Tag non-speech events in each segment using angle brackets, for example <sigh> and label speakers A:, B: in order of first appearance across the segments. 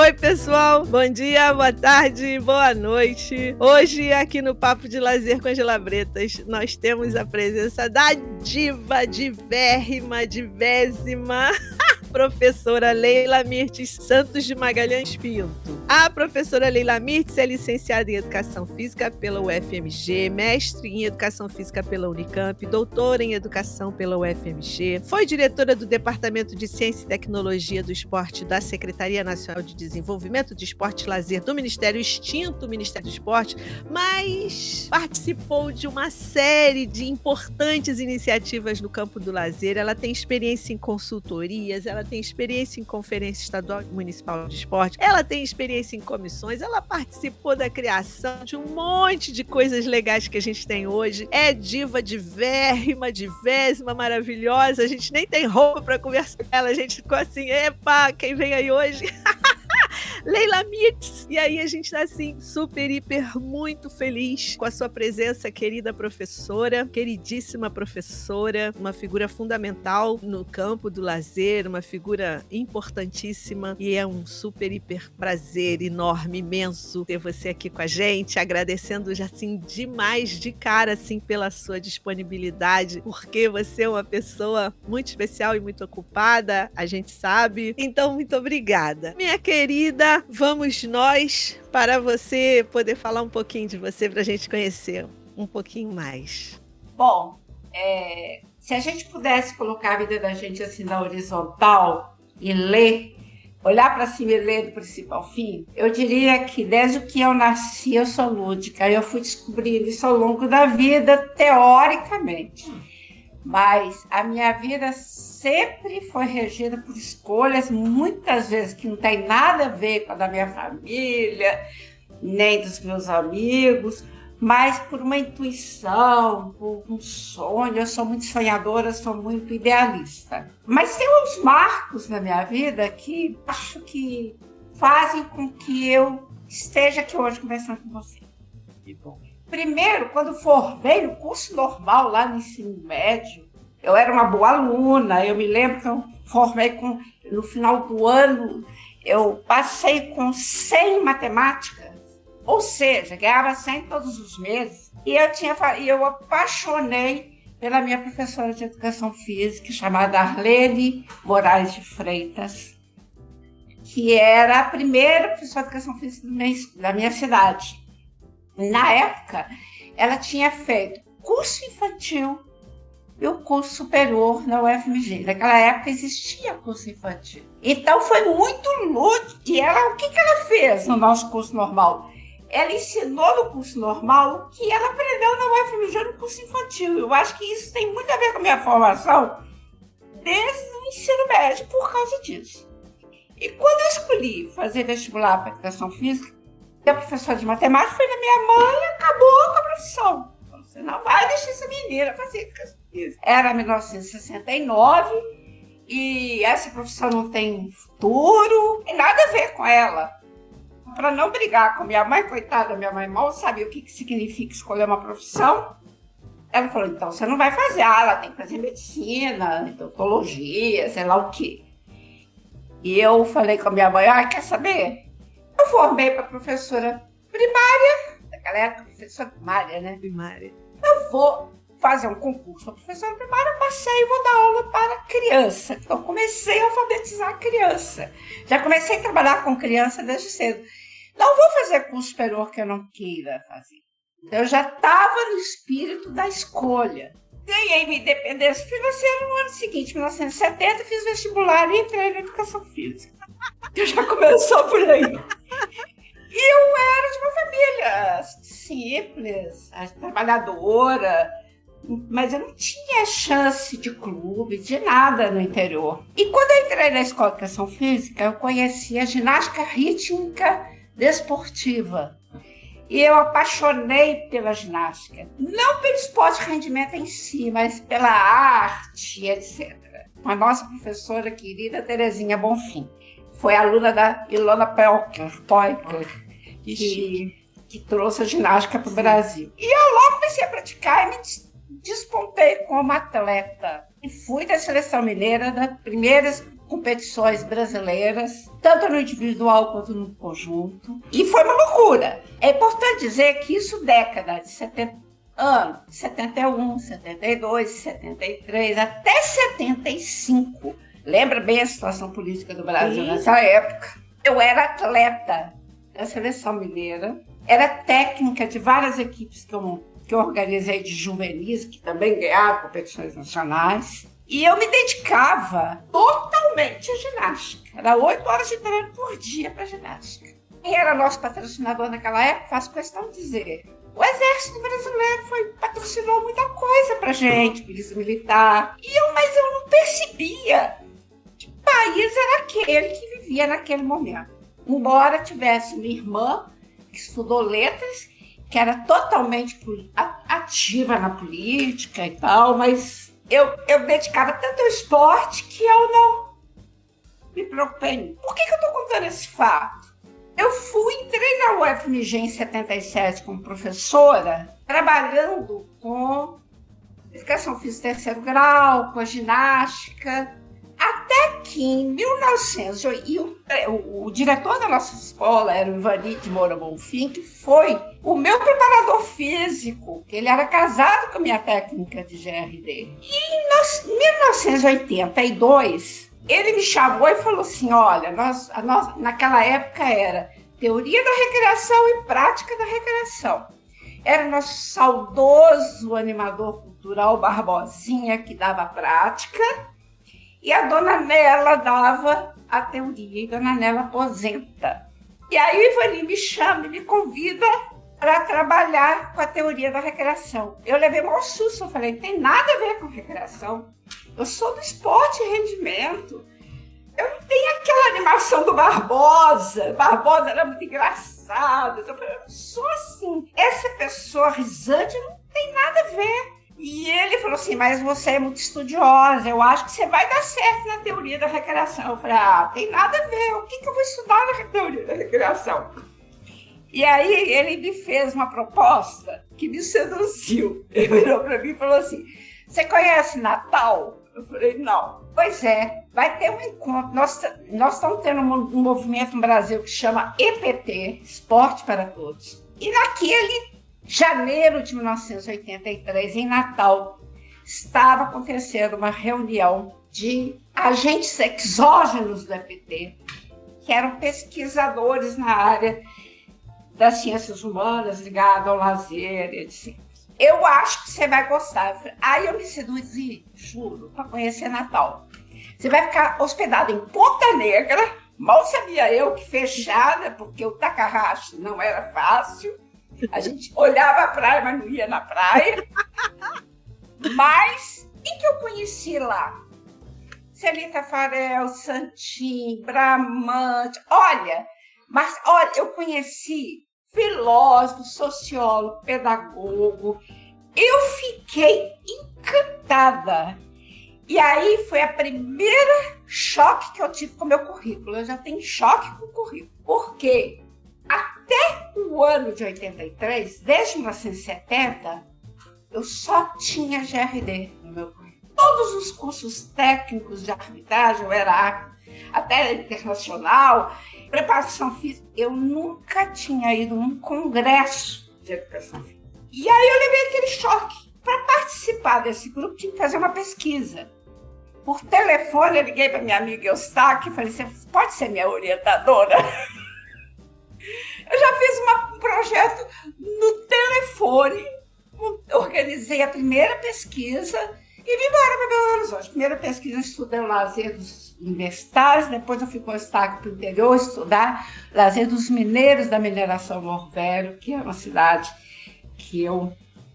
A: Oi, pessoal. Bom dia, boa tarde, boa noite. Hoje, aqui no Papo de Lazer com as Labretas, nós temos a presença da diva divérrima, divésima. <laughs> professora Leila Mirtes Santos de Magalhães Pinto. A professora Leila Mirtes é licenciada em Educação Física pela UFMG, mestre em Educação Física pela Unicamp, doutora em Educação pela UFMG, foi diretora do Departamento de Ciência e Tecnologia do Esporte da Secretaria Nacional de Desenvolvimento de Esporte e Lazer do Ministério extinto Ministério do Esporte, mas participou de uma série de importantes iniciativas no campo do lazer. Ela tem experiência em consultorias, ela ela tem experiência em conferência estadual municipal de esporte, ela tem experiência em comissões, ela participou da criação de um monte de coisas legais que a gente tem hoje. É diva divérrima, divésima, maravilhosa. A gente nem tem roupa para conversar com ela, a gente ficou assim, epa, quem vem aí hoje? <laughs> Leila Mix. E aí a gente tá assim, super, hiper, muito feliz com a sua presença, querida professora, queridíssima professora, uma figura fundamental no campo do lazer, uma figura importantíssima. E é um super, hiper prazer enorme, imenso ter você aqui com a gente, agradecendo já assim demais de cara assim pela sua disponibilidade, porque você é uma pessoa muito especial e muito ocupada, a gente sabe. Então, muito obrigada. Minha querida vamos nós para você poder falar um pouquinho de você para a gente conhecer um pouquinho mais.
B: Bom, é, se a gente pudesse colocar a vida da gente assim na horizontal e ler, olhar para cima e ler do princípio ao fim, eu diria que desde que eu nasci eu sou lúdica. Eu fui descobrindo isso ao longo da vida, teoricamente. Mas a minha vida sempre foi regida por escolhas, muitas vezes que não tem nada a ver com a da minha família, nem dos meus amigos, mas por uma intuição, por um sonho. Eu sou muito sonhadora, sou muito idealista. Mas tem uns marcos na minha vida que acho que fazem com que eu esteja aqui hoje conversando com você. Que bom. Primeiro, quando formei no curso normal lá no ensino médio, eu era uma boa aluna. Eu me lembro que eu formei com no final do ano, eu passei com 100 matemáticas, ou seja, ganhava 100 todos os meses. E eu tinha e eu apaixonei pela minha professora de educação física, chamada Arlene Moraes de Freitas, que era a primeira professora de educação física da minha cidade. Na época, ela tinha feito curso infantil e o curso superior na UFMG. Naquela época existia curso infantil. Então foi muito lúdico. E ela, o que, que ela fez no nosso curso normal? Ela ensinou no curso normal o que ela aprendeu na UFMG no curso infantil. Eu acho que isso tem muito a ver com a minha formação desde o ensino médio por causa disso. E quando eu escolhi fazer vestibular para educação física, a professora de matemática foi na minha mãe e acabou com a profissão. Você não vai deixar essa menina fazer física. Era 1969 e essa profissão não tem futuro, tem nada a ver com ela. Para não brigar com minha mãe, coitada, minha mãe mal sabia o que, que significa escolher uma profissão. Ela falou: então você não vai fazer, ah, ela tem que fazer medicina, odontologia, sei lá o quê. E eu falei com a minha mãe: ah, quer saber? Eu formei para professora primária, naquela época, professora primária, né?
A: Primária.
B: Eu vou fazer um concurso para professora primária, passei e vou dar aula para criança. Então, comecei a alfabetizar a criança. Já comecei a trabalhar com criança desde cedo. Não vou fazer curso superior que eu não queira fazer. Eu já estava no espírito da escolha. Ganhei minha independência financeira no ano seguinte, 1970, fiz vestibular e entrei na educação física. Já começou por aí. E eu era de uma família simples, trabalhadora, mas eu não tinha chance de clube, de nada no interior. E quando eu entrei na escola de educação física, eu conheci a ginástica rítmica desportiva. E eu apaixonei pela ginástica. Não pelo esporte de rendimento em si, mas pela arte, etc. Com a nossa professora querida Terezinha Bonfim foi aluna da Ilona Pelker, Poiker, que, que trouxe a ginástica para o Brasil. E eu logo comecei a praticar e me despontei como atleta. E fui da seleção mineira, das primeiras competições brasileiras, tanto no individual quanto no conjunto. E foi uma loucura. É importante dizer que isso década de 70 anos, 71, 72, 73 até 75. Lembra bem a situação política do Brasil Sim. nessa época? Eu era atleta da seleção mineira, era técnica de várias equipes que eu, que eu organizei de juvenis, que também ganharam competições nacionais. E eu me dedicava totalmente à ginástica. Era oito horas de treino por dia para ginástica. Quem era nosso patrocinador naquela época, faço questão de dizer. O Exército Brasileiro foi, patrocinou muita coisa pra gente, polícia militar. E eu, mas eu não percebia país era aquele que vivia naquele momento. Embora tivesse uma irmã que estudou letras, que era totalmente ativa na política e tal, mas eu, eu dedicava tanto ao esporte que eu não me preocupei. Por que, que eu estou contando esse fato? Eu fui, entrei na UFMG em 77 como professora, trabalhando com educação física terceiro grau, com a ginástica, até que em 1900, e o, o, o, diretor da nossa escola era o Ivani de Moura Bonfim, que foi o meu preparador físico, que ele era casado com a minha técnica de GRD. E em 1982, ele me chamou e falou assim: olha, nós, nós, naquela época era teoria da recreação e prática da recreação. Era nosso saudoso animador cultural Barbosinha que dava prática e a dona Nela dava a teoria, e dona Nela aposenta. E aí o Ivani me chama e me convida para trabalhar com a teoria da recreação. Eu levei um susto, eu falei, tem nada a ver com recreação. Eu sou do esporte e rendimento. Eu não tenho aquela animação do Barbosa. Barbosa era muito engraçado. Eu falei, eu não sou assim. Essa pessoa risante não tem nada a ver. E ele falou assim: Mas você é muito estudiosa, eu acho que você vai dar certo na teoria da recreação. Eu falei: Ah, tem nada a ver, o que, que eu vou estudar na teoria da recreação? E aí ele me fez uma proposta que me seduziu. <laughs> Ele virou para mim e falou assim: Você conhece Natal? Eu falei: Não. Pois é, vai ter um encontro. Nós, nós estamos tendo um, movimento no Brasil que chama EPT Esporte para Todos. E naquele janeiro de 1983, em Natal, estava acontecendo uma reunião de agentes exógenos do EPT, que eram pesquisadores na área das ciências humanas, ligado ao lazer, etc. Eu acho que você vai gostar. Aí eu me seduzi, juro, para conhecer Natal. Você vai ficar hospedado em Ponta Negra. Mal sabia eu que fechada, porque o Takahashi não era fácil a gente olhava a praia, mas não ia na praia. Mas quem que eu conheci lá? Celita Farel, Santim, Bramante. Olha, mas olha, eu conheci filósofo, sociólogo, pedagogo. Eu fiquei encantada. E aí foi a primeira choque que eu tive com o meu currículo. Eu já tenho choque com o currículo. Por quê? Até o ano de 83, desde 1970, eu só tinha GRD no meu currículo. Todos os cursos técnicos de arbitragem, eu era até internacional, preparação física, eu nunca tinha ido num congresso de educação física. E aí eu levei aquele choque. Para participar desse grupo, tinha que fazer uma pesquisa. Por telefone, eu liguei para minha amiga Eustáquio e falei: Você pode ser minha orientadora? <laughs> Eu já fiz uma, um projeto no telefone, organizei a primeira pesquisa e vim embora para Belo Horizonte. Primeira pesquisa, estudei o lazer dos universitários, depois eu fui com destaque para o interior estudar lazer dos mineiros da mineração do Velho, que é uma cidade que eu,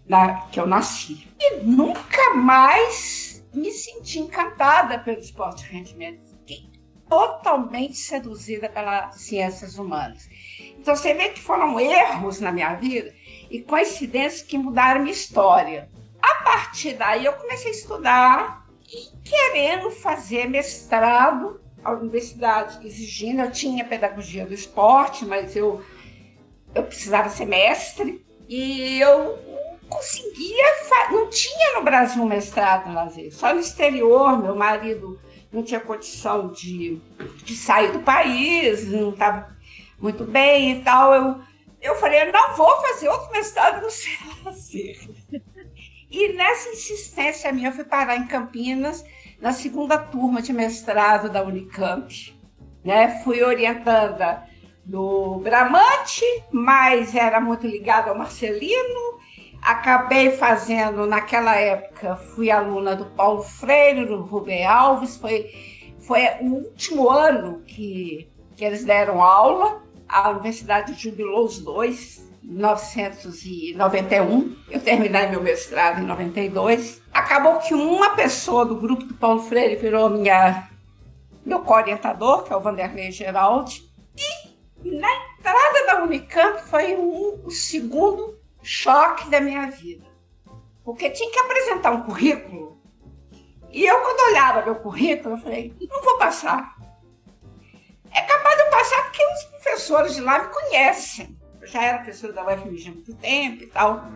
B: na, que eu nasci. E nunca mais me senti encantada pelo esporte de rendimento. Fiquei totalmente seduzida pelas ciências humanas. Então você vê que foram erros na minha vida e coincidências que mudaram minha história. A partir daí eu comecei a estudar e querendo fazer mestrado, a universidade exigindo, eu tinha pedagogia do esporte, mas eu, eu precisava ser mestre. E eu conseguia, não tinha no Brasil um mestrado lazer, só no exterior. Meu marido não tinha condição de, de sair do país, não estava muito bem e tal. Eu, eu falei, eu não vou fazer outro mestrado no lazer. E nessa insistência minha, eu fui parar em Campinas, na segunda turma de mestrado da Unicamp. Né? Fui orientada do Bramante, mas era muito ligado ao Marcelino. Acabei fazendo, naquela época, fui aluna do Paulo Freire, do Rubem Alves. Foi, foi o último ano que, que eles deram aula. A universidade jubilou os dois, em 1991. Eu terminei meu mestrado em 92. Acabou que uma pessoa do grupo do Paulo Freire virou minha, meu co-orientador, que é o Vanderlei Geraldi. E na entrada da Unicamp foi um, o segundo choque da minha vida. Porque tinha que apresentar um currículo. E eu, quando olhava meu currículo, eu falei, não vou passar. É capaz de eu passar porque os professores de lá me conhecem. Eu já era professora da UFMG há muito tempo e tal.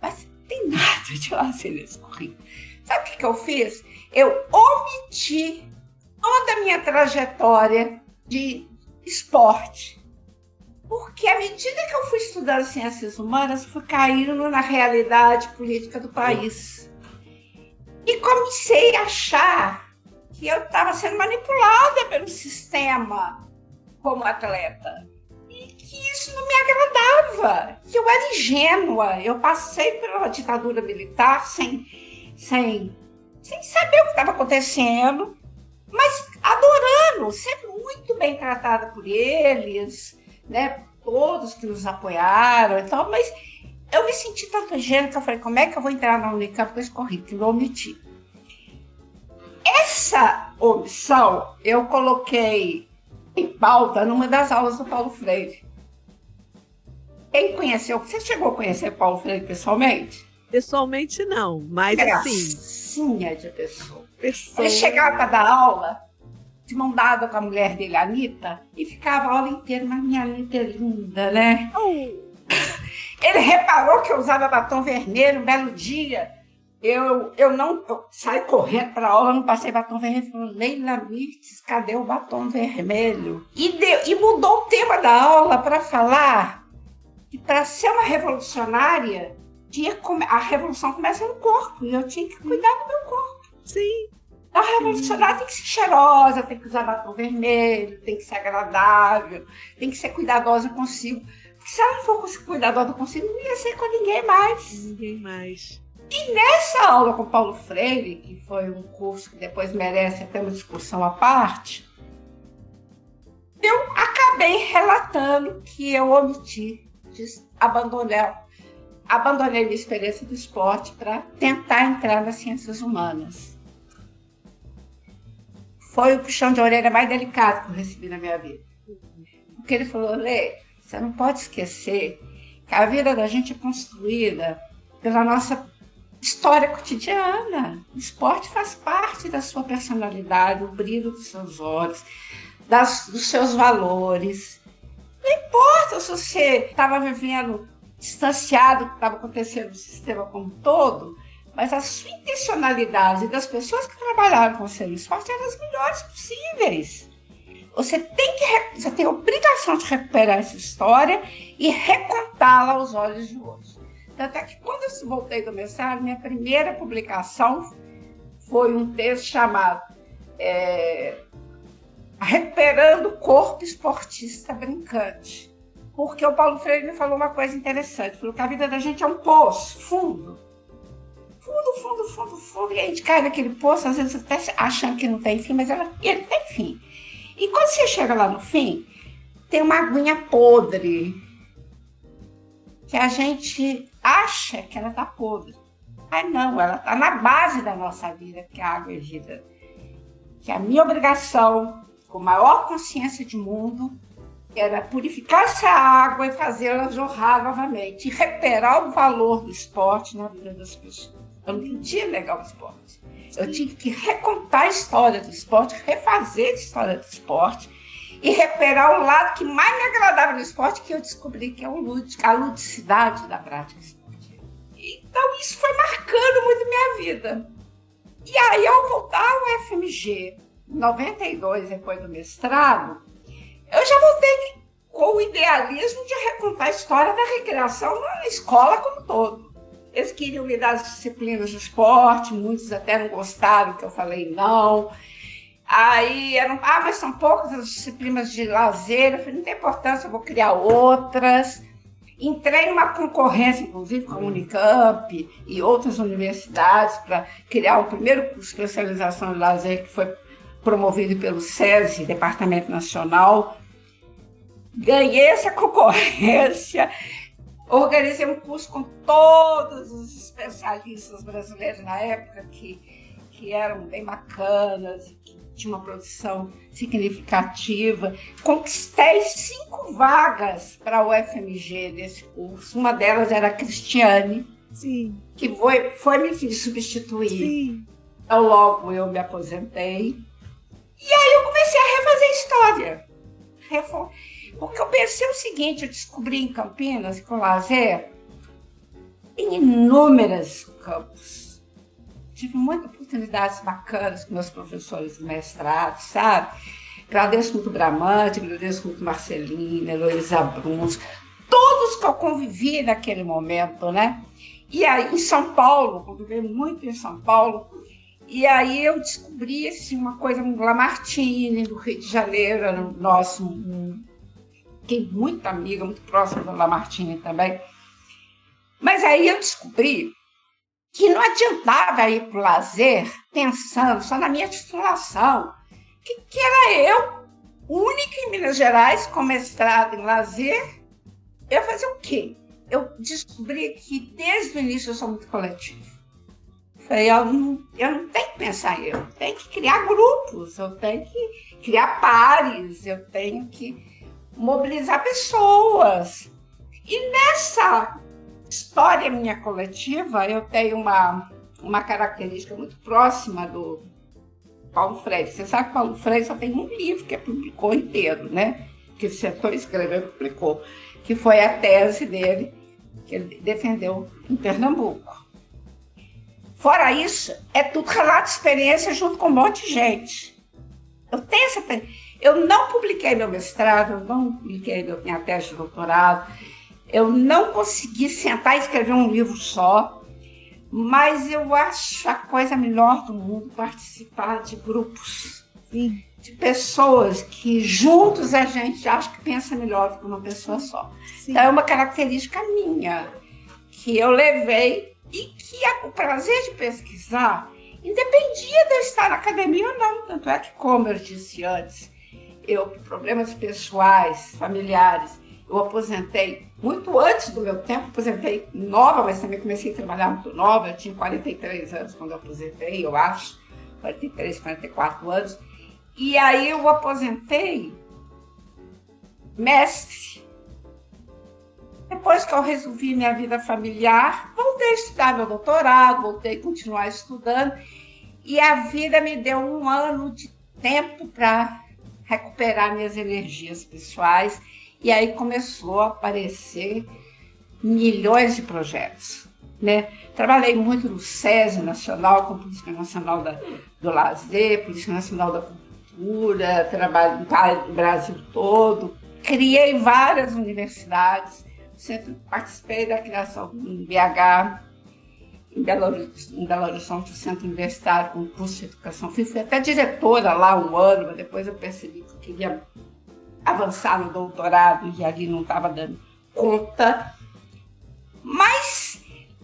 B: Mas tem nada de lá nesse currículo. Sabe o que, que eu fiz? Eu omiti toda a minha trajetória de esporte. Porque à medida que eu fui estudando ciências humanas, fui caindo na realidade política do país. E comecei a achar que eu estava sendo manipulada pelo sistema como atleta. E que isso não me agradava, que eu era ingênua. Eu passei pela ditadura militar sem, sem, sem saber o que estava acontecendo, mas adorando, sempre muito bem tratada por eles, né? Todos que nos apoiaram e tal, mas eu me senti tanto gênero que eu falei, como é que eu vou entrar na Unicamp com esse currículo? Eu omiti. Essa omissão eu coloquei em pauta numa das aulas do Paulo Freire. Quem conheceu, você chegou a conhecer Paulo Freire pessoalmente?
A: Pessoalmente não, mas assim.
B: de pessoa. pessoa. Ele chegava para dar aula, de mão dada com a mulher dele, a Anitta, e ficava a aula inteira, mas minha Anitta é linda, né? Oh. Ele reparou que eu usava batom vermelho um belo dia. Eu, eu não eu saí correndo para a aula, não passei batom vermelho. Falou, Leila Mirtes, cadê o batom vermelho? E, deu, e mudou o tema da aula para falar que para ser uma revolucionária, tinha, a revolução começa no corpo, e eu tinha que cuidar do meu corpo.
A: Sim.
B: A revolucionária tem que ser cheirosa, tem que usar batom vermelho, tem que ser agradável, tem que ser cuidadosa consigo. Porque se ela não for cuidadosa consigo, não ia ser com ninguém mais.
A: Ninguém mais.
B: E nessa aula com Paulo Freire, que foi um curso que depois merece até uma discussão à parte, eu acabei relatando que eu omiti, abandonei, abandonei minha experiência do esporte para tentar entrar nas ciências humanas foi o puxão de orelha mais delicado que eu recebi na minha vida. Porque ele falou, Lê, você não pode esquecer que a vida da gente é construída pela nossa história cotidiana. O esporte faz parte da sua personalidade, o brilho dos seus olhos, das, dos seus valores. Não importa se você estava vivendo distanciado do que estava acontecendo no sistema como um todo, mas a sua intencionalidade das pessoas que trabalharam com o seu esporte eram as melhores possíveis. Você tem que você tem a obrigação de recuperar essa história e recontá-la aos olhos de hoje. Tanto é que quando eu voltei do mestrado, minha primeira publicação foi um texto chamado é, Recuperando o Corpo Esportista Brincante. Porque o Paulo Freire me falou uma coisa interessante, falou que a vida da gente é um poço fundo fundo, fundo, fundo, fundo, e a gente cai naquele poço, às vezes até achando que não tem fim, mas ela, ele tem fim. E quando você chega lá no fim, tem uma aguinha podre, que a gente acha que ela tá podre. Mas não, ela tá na base da nossa vida, que a água é vida. Que a minha obrigação, com maior consciência de mundo, era purificar essa água e fazê-la jorrar novamente, e recuperar o valor do esporte na vida das pessoas. Eu não podia negar o esporte. Eu tinha que recontar a história do esporte, refazer a história do esporte e recuperar o lado que mais me agradava no esporte, que eu descobri que é o lúdico, a ludicidade da prática esportiva. Então, isso foi marcando muito minha vida. E aí, ao voltar ao FMG, em 92, depois do mestrado, eu já voltei com o idealismo de recontar a história da recreação na escola como um todo. Eles queriam me dar as disciplinas de esporte, muitos até não gostaram que eu falei não. Aí eram, ah, mas são poucas as disciplinas de lazer. Eu falei, não tem importância, eu vou criar outras. Entrei numa concorrência, inclusive, com a Unicamp e outras universidades para criar o primeiro curso de especialização em lazer que foi promovido pelo SESI, Departamento Nacional. Ganhei essa <laughs> concorrência, organizei um curso com todos os especialistas brasileiros na época que, que eram bem bacanas, que tinha uma produção significativa. Conquistei cinco vagas para o FMG desse curso. Uma delas era a Cristiane,
A: Sim.
B: que foi, foi me substituir.
A: Sim.
B: Então, logo eu me aposentei. E aí eu comecei a refazer história. Porque eu pensei o seguinte, eu descobri em Campinas, com lazer, em inúmeros campos tive muitas oportunidades bacanas com meus professores de mestrado, sabe? Agradeço muito Bramante, agradeço muito Marcelina, Heloísa Bruns, todos que eu convivi naquele momento, né? E aí, em São Paulo, convivi muito em São Paulo, e aí eu descobri assim, uma coisa, um Lamartine, do Rio de Janeiro, era nosso, um, fiquei muito amiga, muito próxima do Lamartine também. Mas aí eu descobri que não adiantava ir para o lazer pensando só na minha titulação, que, que era eu, única em Minas Gerais, com mestrado em lazer. Eu fazer o quê? Eu descobri que desde o início eu sou muito coletiva. Falei, eu não, eu não tenho que pensar eu, tenho que criar grupos, eu tenho que criar pares, eu tenho que mobilizar pessoas. E nessa história minha coletiva, eu tenho uma, uma característica muito próxima do Paulo Freire. Você sabe que Paulo Freire só tem um livro que publicou inteiro, né? Que ele sentou, escreveu e publicou, que foi a tese dele, que ele defendeu em Pernambuco. Fora isso, é tudo relato de experiência junto com um monte de gente. Eu tenho essa. Eu não publiquei meu mestrado, eu não publiquei minha tese de doutorado, eu não consegui sentar e escrever um livro só, mas eu acho a coisa melhor do mundo participar de grupos,
A: Sim.
B: de pessoas que juntos a gente acha que pensa melhor do que uma pessoa só.
A: Sim.
B: Então é uma característica minha que eu levei e que o prazer de pesquisar independia de eu estar na academia ou não. Tanto é que, como eu disse antes, eu, por problemas pessoais, familiares, eu aposentei muito antes do meu tempo, aposentei nova, mas também comecei a trabalhar muito nova. Eu tinha 43 anos quando eu aposentei, eu acho. 43, 44 anos. E aí eu aposentei mestre. Depois que eu resolvi minha vida familiar, voltei a estudar meu doutorado, voltei a continuar estudando. E a vida me deu um ano de tempo para recuperar minhas energias pessoais e aí começou a aparecer milhões de projetos. Né? Trabalhei muito no SESI Nacional, com Política Nacional da, do Lazer, Política Nacional da Cultura, trabalho no Brasil todo. Criei várias universidades, sempre participei da criação do BH, em Belo, em Belo Horizonte, Centro Universitário, com curso de educação. Fui, fui até diretora lá um ano, mas depois eu percebi que queria avançar no doutorado e ali não estava dando conta. Mas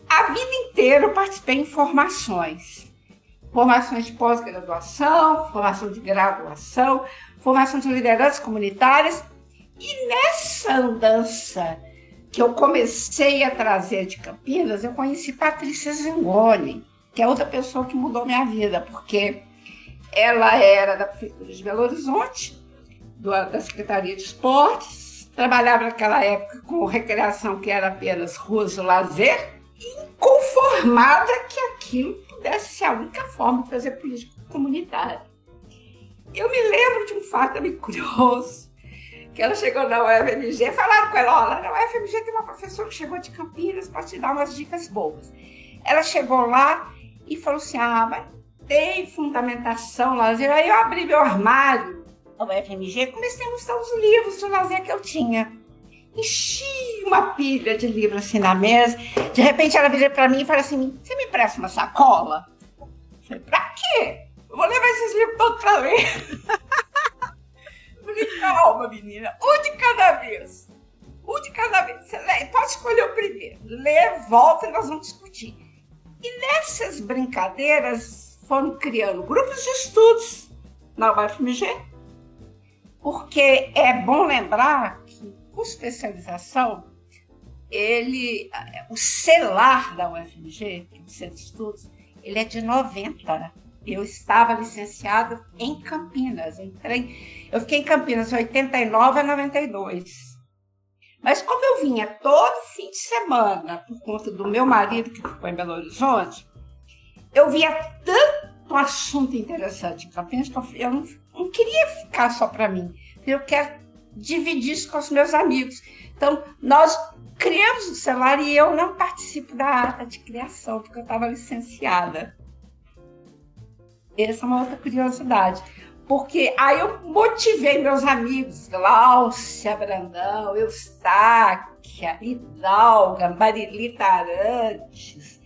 B: a vida inteira eu participei em formações. Formações de pós-graduação, formação de graduação, formação de lideranças comunitárias. E nessa andança que eu comecei a trazer de Campinas, eu conheci Patrícia Zangoni, que é outra pessoa que mudou minha vida, porque ela era da Prefeitura de Belo Horizonte, do, da Secretaria de Esportes, trabalhava naquela época com recreação que era apenas ruas de lazer, inconformada que aquilo pudesse ser a única forma de fazer política comunitária. Eu me lembro de um fato bem curioso, que ela chegou na UFMG, falaram com ela, olha, na UFMG tem uma professora que chegou de Campinas para te dar umas dicas boas. Ela chegou lá e falou assim, ah, mas tem fundamentação lazer. Aí eu abri meu armário da UFMG comecei a mostrar os livros lazer que eu tinha. Enchi uma pilha de livros assim na mesa. De repente ela virou para mim e falou assim, você me empresta uma sacola? Eu falei, pra quê? Eu vou levar esses livros todos para ler. falei, calma, menina, um de cada vez. Um de cada vez. Você lê, pode escolher o primeiro. Lê, volta e nós vamos discutir. E nessas brincadeiras foram criando grupos de estudos na UFMG, porque é bom lembrar que com especialização, ele, o CELAR da UFMG, que é o Centro de Estudos, ele é de 90 eu estava licenciada em Campinas. Entrei, eu fiquei em Campinas de 89 a 92. Mas como eu vinha todo fim de semana por conta do meu marido que ficou em Belo Horizonte, eu via tanto assunto interessante em Campinas que eu não, não queria ficar só para mim. Eu quero dividir isso com os meus amigos. Então, nós criamos o celular e eu não participo da ata de criação, porque eu estava licenciada. Essa é uma outra curiosidade. Porque aí eu motivei meus amigos, Glaucia Brandão, Eustáquia, Hidalga, Marilita Arantes.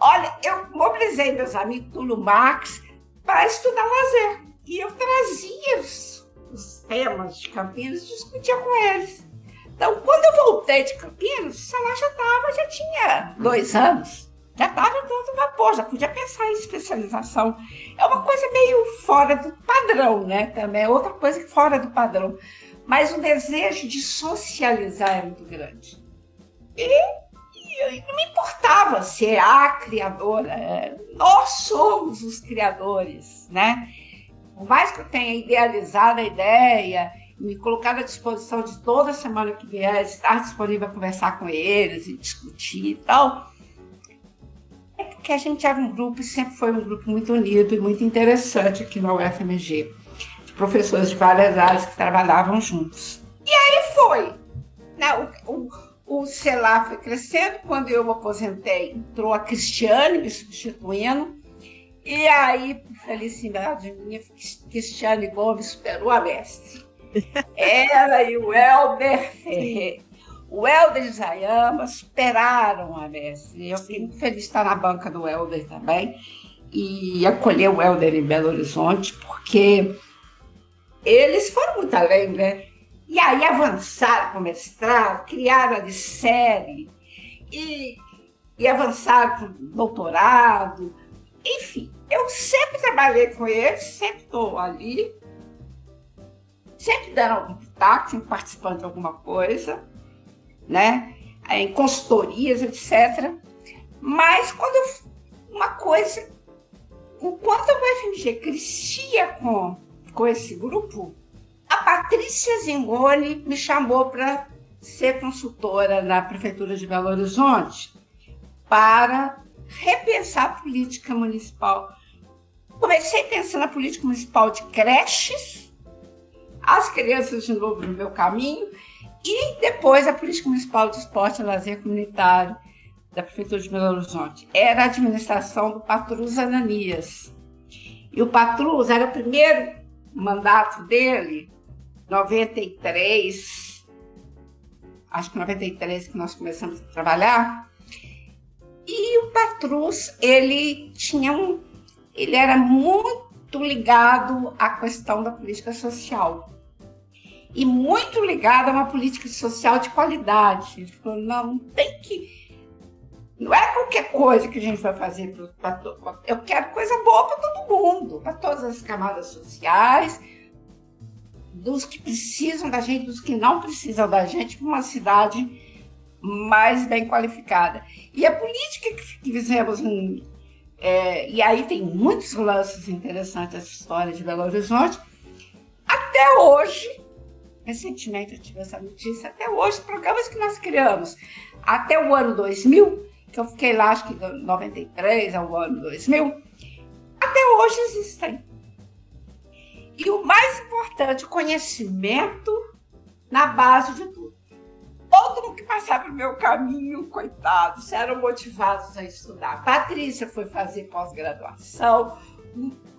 B: Olha, eu mobilizei meus amigos Tulo Max para estudar lazer. E eu trazia os, os temas de Campinas e discutia com eles. Então, quando eu voltei de Campinas, o salário já estava, já tinha dois anos já estava dando vapor, já podia pensar em especialização. É uma coisa meio fora do padrão, né? Também é outra coisa fora do padrão. Mas o desejo de socializar é muito grande. E, não me importava ser a criadora, é, nós somos os criadores, né? Por mais que eu tenha idealizado a ideia, me colocar à disposição de toda semana que vier, estar disponível a conversar com eles e discutir e tal, é porque a gente era um grupo e sempre foi um grupo muito unido e muito interessante aqui na UFMG, de professores de várias áreas que trabalhavam juntos. E aí foi. Né? O, o, o CELAR foi crescendo, quando eu me aposentei, entrou a Cristiane me substituindo, e aí, por felicidade minha, Cristiane Gomes superou a mestre. <laughs> Ela e o Helder Ferreira o Helder e Zayama superaram a Messi. Eu fiquei muito feliz de estar na banca do Helder também e acolher o Helder em Belo Horizonte, porque eles foram muito além, né? E aí avançaram para o mestrado, criaram a de série e, e avançaram para o doutorado. Enfim, eu sempre trabalhei com eles, sempre estou ali, sempre dando algum pitaco, sempre participando de alguma coisa né? Em consultorias, etc. Mas quando eu, uma coisa, enquanto a UFMG crescia com, com esse grupo, a Patrícia Zingoni me chamou para ser consultora na Prefeitura de Belo Horizonte para repensar a política municipal. Comecei pensando na política municipal de creches, as crianças de novo no meu caminho, e depois a Política Municipal de Esporte e Lazer Comunitário da Prefeitura de Belo Horizonte. Era a administração do Patrus Ananias. E o Patrus era o primeiro mandato dele, 93, acho que 93 que nós começamos a trabalhar. E o Patrus, ele tinha um, ele era muito ligado à questão da política social e muito ligada a uma política social de qualidade. Ele falou, não, tem que. Não é qualquer coisa que a gente vai fazer para Eu quero coisa boa para todo mundo, para todas as camadas sociais, dos que precisam da gente, dos que não precisam da gente, para uma cidade mais bem qualificada. E a política que fizemos em, é, e aí tem muitos lances interessantes essa história de Belo Horizonte. Até hoje, recentemente eu tive essa notícia, até hoje, programas que nós criamos até o ano 2000, que eu fiquei lá, acho que de 93 ao ano 2000, até hoje existem. E o mais importante, o conhecimento na base de tudo. Todo que passava no meu caminho, coitados, eram motivados a estudar. Patrícia foi fazer pós-graduação,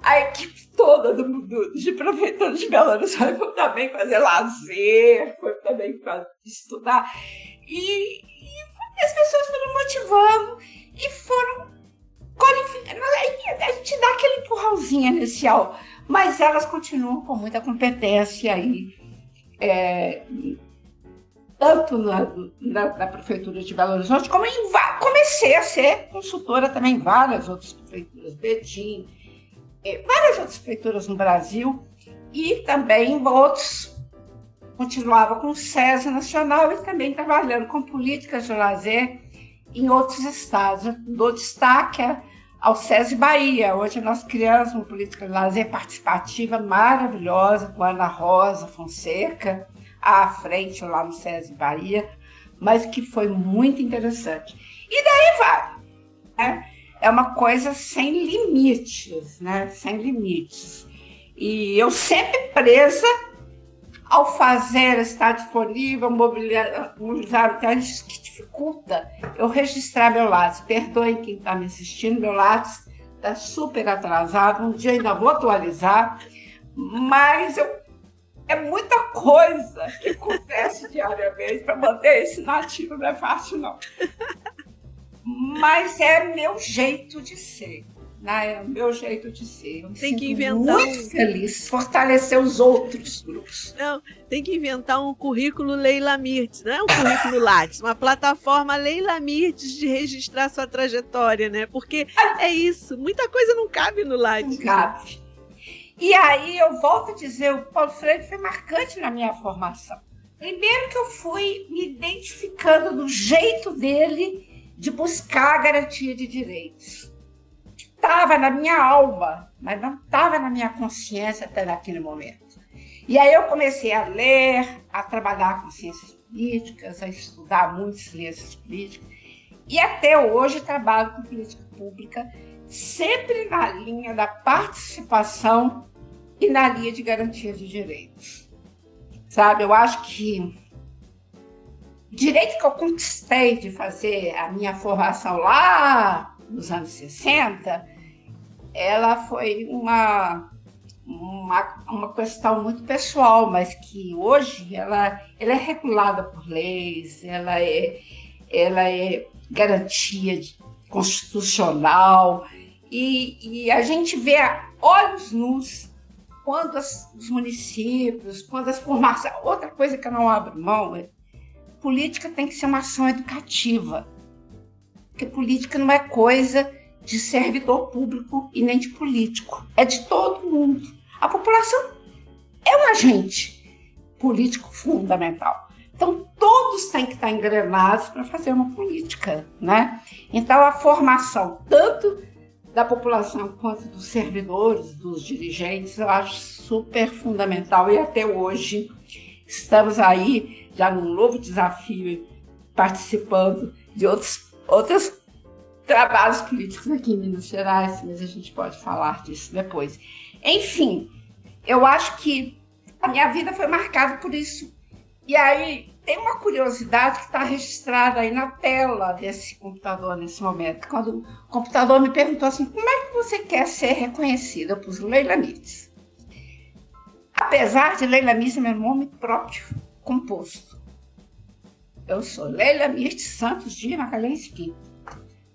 B: a equipe toda do, do, de prefeitura de Belo Horizonte foi também fazer lazer, foi também fazer, estudar. E, e as pessoas foram motivando e foram. A gente dá aquele empurrãozinho inicial, mas elas continuam com muita competência aí. É, tanto na, na, na, prefeitura de Belo Horizonte, como em, comecei a ser consultora também em várias outras prefeituras, Betim, é, várias outras prefeituras no Brasil e também outros. Continuava com o SESI Nacional e também trabalhando com políticas de lazer em outros estados. Eu dou destaque ao SESI Bahia. Hoje nós criamos uma política de lazer participativa maravilhosa com Ana Rosa Fonseca à frente lá no SESI Bahia, mas que foi muito interessante. E daí vai. Né? É uma coisa sem limites, né? Sem limites. E eu sempre presa ao fazer estar disponível, mobilizar, isso que dificulta eu registrar meu lápis. Perdoem quem está me assistindo, meu lápis está super atrasado, um dia ainda vou atualizar, mas eu é muita coisa que acontece diariamente para manter esse nativo, não é fácil, não. Mas é meu jeito de ser. Né? É o meu jeito de ser. Eu
A: tem que inventar
B: muito um... feliz, fortalecer os outros grupos.
A: Não, tem que inventar um currículo Leila Mirtes, não é um currículo <laughs> Lattes, uma plataforma Leila Mirtes de registrar sua trajetória, né? Porque é isso, muita coisa não cabe no Lattes.
B: Não cabe. E aí eu volto a dizer, o Paulo Freire foi marcante na minha formação. Primeiro que eu fui me identificando do jeito dele de buscar a garantia de direitos. Estava na minha alma, mas não estava na minha consciência até naquele momento. E aí eu comecei a ler, a trabalhar com ciências políticas, a estudar muito ciências políticas. E até hoje trabalho com política pública, sempre na linha da participação e na linha de garantia de direitos. Sabe, eu acho que direito que eu conquistei de fazer a minha formação lá nos anos 60, ela foi uma, uma, uma questão muito pessoal, mas que hoje ela, ela é regulada por leis, ela é, ela é garantia constitucional, e, e a gente vê olhos nus quando as, os municípios, quando as formações. Outra coisa que eu não abro mão é política tem que ser uma ação educativa. Porque política não é coisa de servidor público e nem de político. É de todo mundo. A população é um agente político fundamental. Então, todos têm que estar engrenados para fazer uma política, né? Então, a formação, tanto da população quanto dos servidores, dos dirigentes, eu acho super fundamental e até hoje estamos aí já num novo desafio participando de outros, outros trabalhos políticos aqui em Minas Gerais, mas a gente pode falar disso depois. Enfim, eu acho que a minha vida foi marcada por isso. E aí, tem uma curiosidade que está registrada aí na tela desse computador nesse momento. Quando o computador me perguntou assim, como é que você quer ser reconhecida? Eu pus Leila Mites. Apesar de Leila Mites ser meu nome próprio, composto. Eu sou Leila Mites Santos de Magalhães Pinto.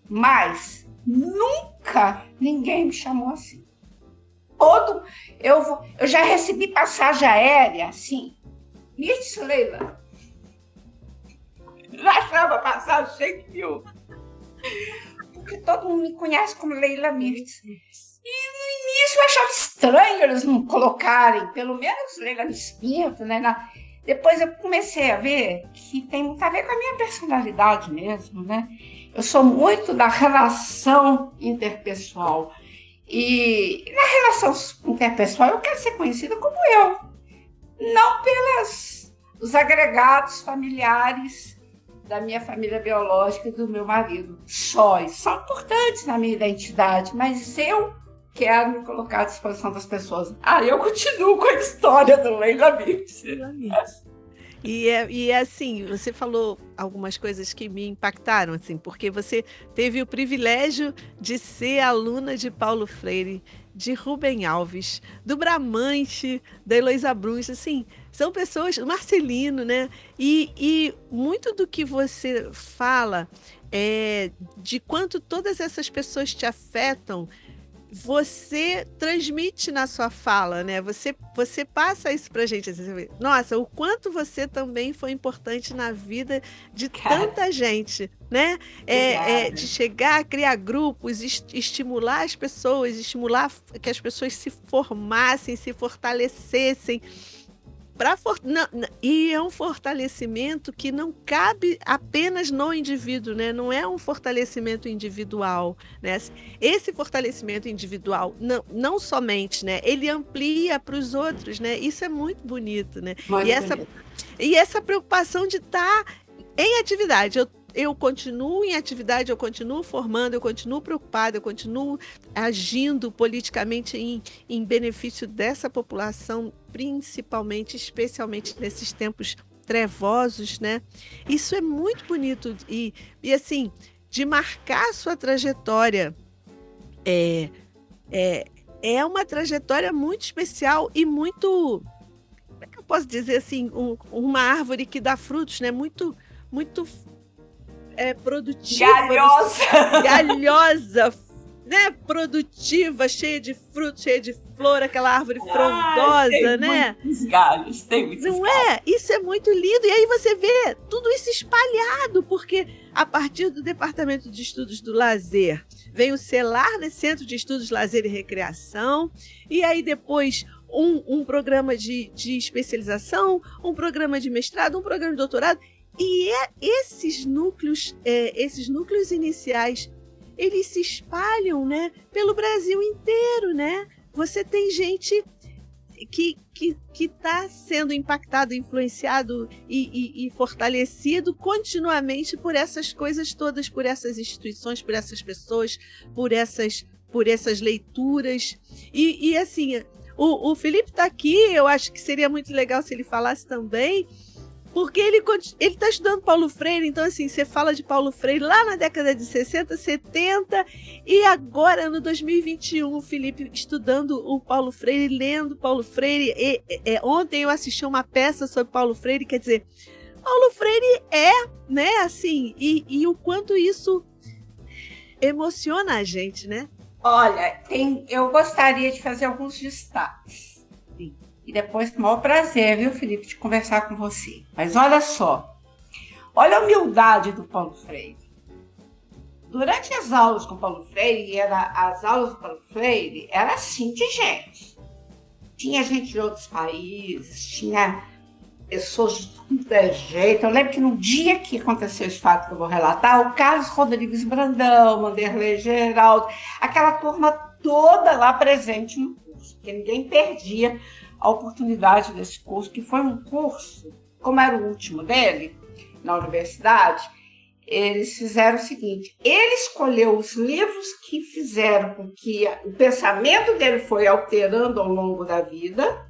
B: Mas nunca ninguém me chamou assim. Todo, eu, eu já recebi passagem aérea assim, Mirtes Leila, achava cheio de mil. Porque todo mundo me conhece como Leila Mirtz. E no início eu achava estranho eles não colocarem, pelo menos Leila Mirtz né? Na... Depois eu comecei a ver que tem muito a ver com a minha personalidade mesmo, né? Eu sou muito da relação interpessoal. E na relação interpessoal eu quero ser conhecida como eu. Não pelos os agregados familiares da minha família biológica e do meu marido. Só, são importantes na minha identidade, mas eu quero me colocar à disposição das pessoas. Ah, eu continuo com a história do Leila Mix.
A: E é, e é assim, você falou algumas coisas que me impactaram, assim, porque você teve o privilégio de ser aluna de Paulo Freire, de Rubem Alves, do Bramante, da Heloísa Bruns, assim, são pessoas, Marcelino, né? E, e muito do que você fala é, de quanto todas essas pessoas te afetam, você transmite na sua fala, né? Você, você passa isso pra gente. Assim, Nossa, o quanto você também foi importante na vida de Cara, tanta gente, né? É, é, de chegar a criar grupos, est estimular as pessoas, estimular que as pessoas se formassem, se fortalecessem for... e é um fortalecimento que não cabe apenas no indivíduo, né? Não é um fortalecimento individual, né? Esse fortalecimento individual não, não somente, né? Ele amplia para os outros, né? Isso é muito bonito, né? Muito e essa bonito. e essa preocupação de estar tá em atividade. Eu eu continuo em atividade, eu continuo formando, eu continuo preocupado, eu continuo agindo politicamente em, em benefício dessa população, principalmente, especialmente nesses tempos trevosos, né? Isso é muito bonito e, e assim, de marcar a sua trajetória é, é, é uma trajetória muito especial e muito como é que eu posso dizer assim um, uma árvore que dá frutos né muito muito é, produtiva.
B: Galhosa! <laughs>
A: Galhosa, né? Produtiva, cheia de frutos, cheia de flor, aquela árvore frondosa, tem
B: né? Muitos galhos, tem muitos
A: Não
B: galhos.
A: é? Isso é muito lindo. E aí você vê tudo isso espalhado, porque a partir do Departamento de Estudos do Lazer vem o CELAR, né? Centro de Estudos Lazer e Recreação, e aí depois um, um programa de, de especialização, um programa de mestrado, um programa de doutorado. E é esses núcleos, é, esses núcleos iniciais, eles se espalham, né, pelo Brasil inteiro, né? Você tem gente que que está sendo impactado, influenciado e, e, e, fortalecido continuamente por essas coisas todas, por essas instituições, por essas pessoas, por essas por essas leituras e, e assim o, o Felipe está aqui, eu acho que seria muito legal se ele falasse também porque ele ele está estudando Paulo Freire, então assim, você fala de Paulo Freire lá na década de 60, 70 e agora no 2021, o Felipe estudando o Paulo Freire, lendo Paulo Freire. E, e, ontem eu assisti uma peça sobre Paulo Freire, quer dizer, Paulo Freire é, né, assim, e, e o quanto isso emociona a gente, né?
B: Olha, tem, eu gostaria de fazer alguns destaques. E depois, o maior prazer, viu, Felipe, de conversar com você. Mas olha só, olha a humildade do Paulo Freire. Durante as aulas com Paulo Freire, era, as aulas do Paulo Freire, era assim de gente. Tinha gente de outros países, tinha pessoas de tudo é jeito. Eu lembro que no dia que aconteceu esse fato que eu vou relatar, o Carlos Rodrigues Brandão, Vanderlei Geraldo, aquela turma toda lá presente no curso, que ninguém perdia a oportunidade desse curso, que foi um curso, como era o último dele, na universidade, eles fizeram o seguinte: ele escolheu os livros que fizeram com que o pensamento dele foi alterando ao longo da vida.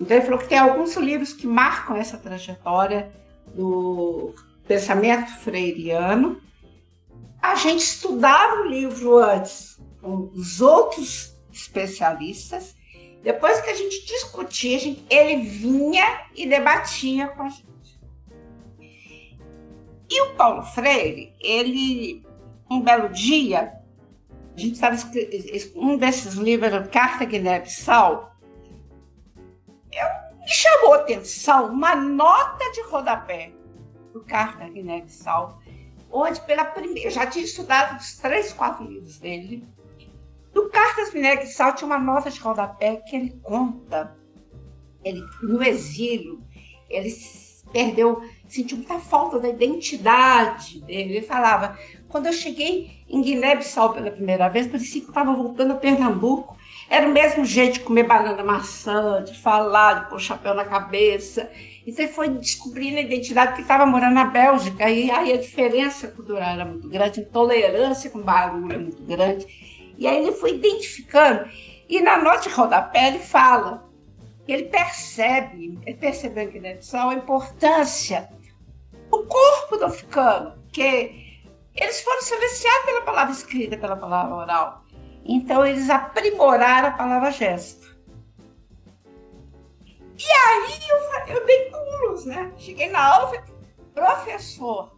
B: Então, ele falou que tem alguns livros que marcam essa trajetória do pensamento freiriano. A gente estudava o livro antes com os outros especialistas depois que a gente discutia, a gente, ele vinha e debatia com a gente. E o Paulo Freire, ele, um belo dia, a gente estava um desses livros, Carta Guiné-Bissau, me chamou a atenção uma nota de rodapé do Carta Guiné-Bissau, onde pela primeira, já tinha estudado os três, quatro livros dele, do Cartas Mineguissal tinha uma nota de rodapé que ele conta, ele no exílio, ele perdeu, sentiu muita falta da identidade dele. Ele falava, quando eu cheguei em Guiné-Bissau pela primeira vez, parecia que eu estava voltando a Pernambuco. Era o mesmo jeito de comer banana maçã, de falar, de pôr chapéu na cabeça. Então ele foi descobrindo a identidade porque estava morando na Bélgica. E aí a diferença cultural era muito grande, a intolerância com barulho é muito grande. E aí ele foi identificando. E na nota de rodapé ele fala ele percebe, ele percebeu na edição a importância do corpo do africano, que eles foram silenciados pela palavra escrita, pela palavra oral. Então eles aprimoraram a palavra gesto. E aí eu, eu dei pulos, né? Cheguei na aula e falei, professor,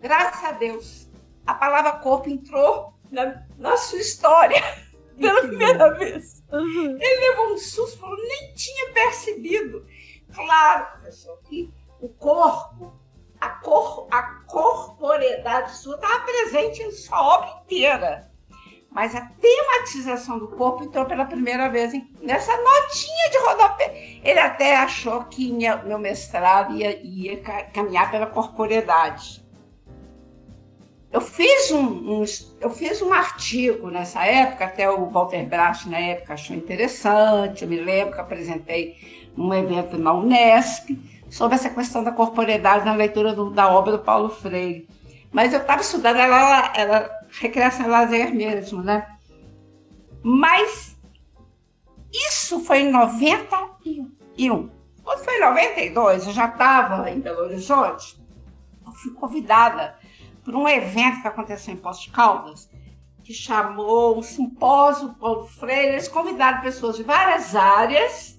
B: graças a Deus, a palavra corpo entrou na, na sua história <laughs> pela primeira vez. Uhum. Ele levou um susto, falou, nem tinha percebido. Claro, professor, que o corpo, a, cor, a corporeidade sua estava presente em sua obra inteira. Mas a tematização do corpo entrou pela primeira vez nessa notinha de rodapé. Ele até achou que minha, meu mestrado ia, ia caminhar pela corporeidade. Eu fiz um, um, eu fiz um artigo nessa época, até o Walter Bracht na época achou interessante. Eu me lembro que apresentei num evento na Unesp sobre essa questão da corporeidade na leitura do, da obra do Paulo Freire. Mas eu estava estudando ela, ela recreação lazer mesmo, né? Mas isso foi em 91. Quando foi em 92, eu já estava em Belo Horizonte, eu fui convidada para um evento que aconteceu em Poços de Caldas, que chamou um simpósio Paulo Freire. Eles convidaram pessoas de várias áreas,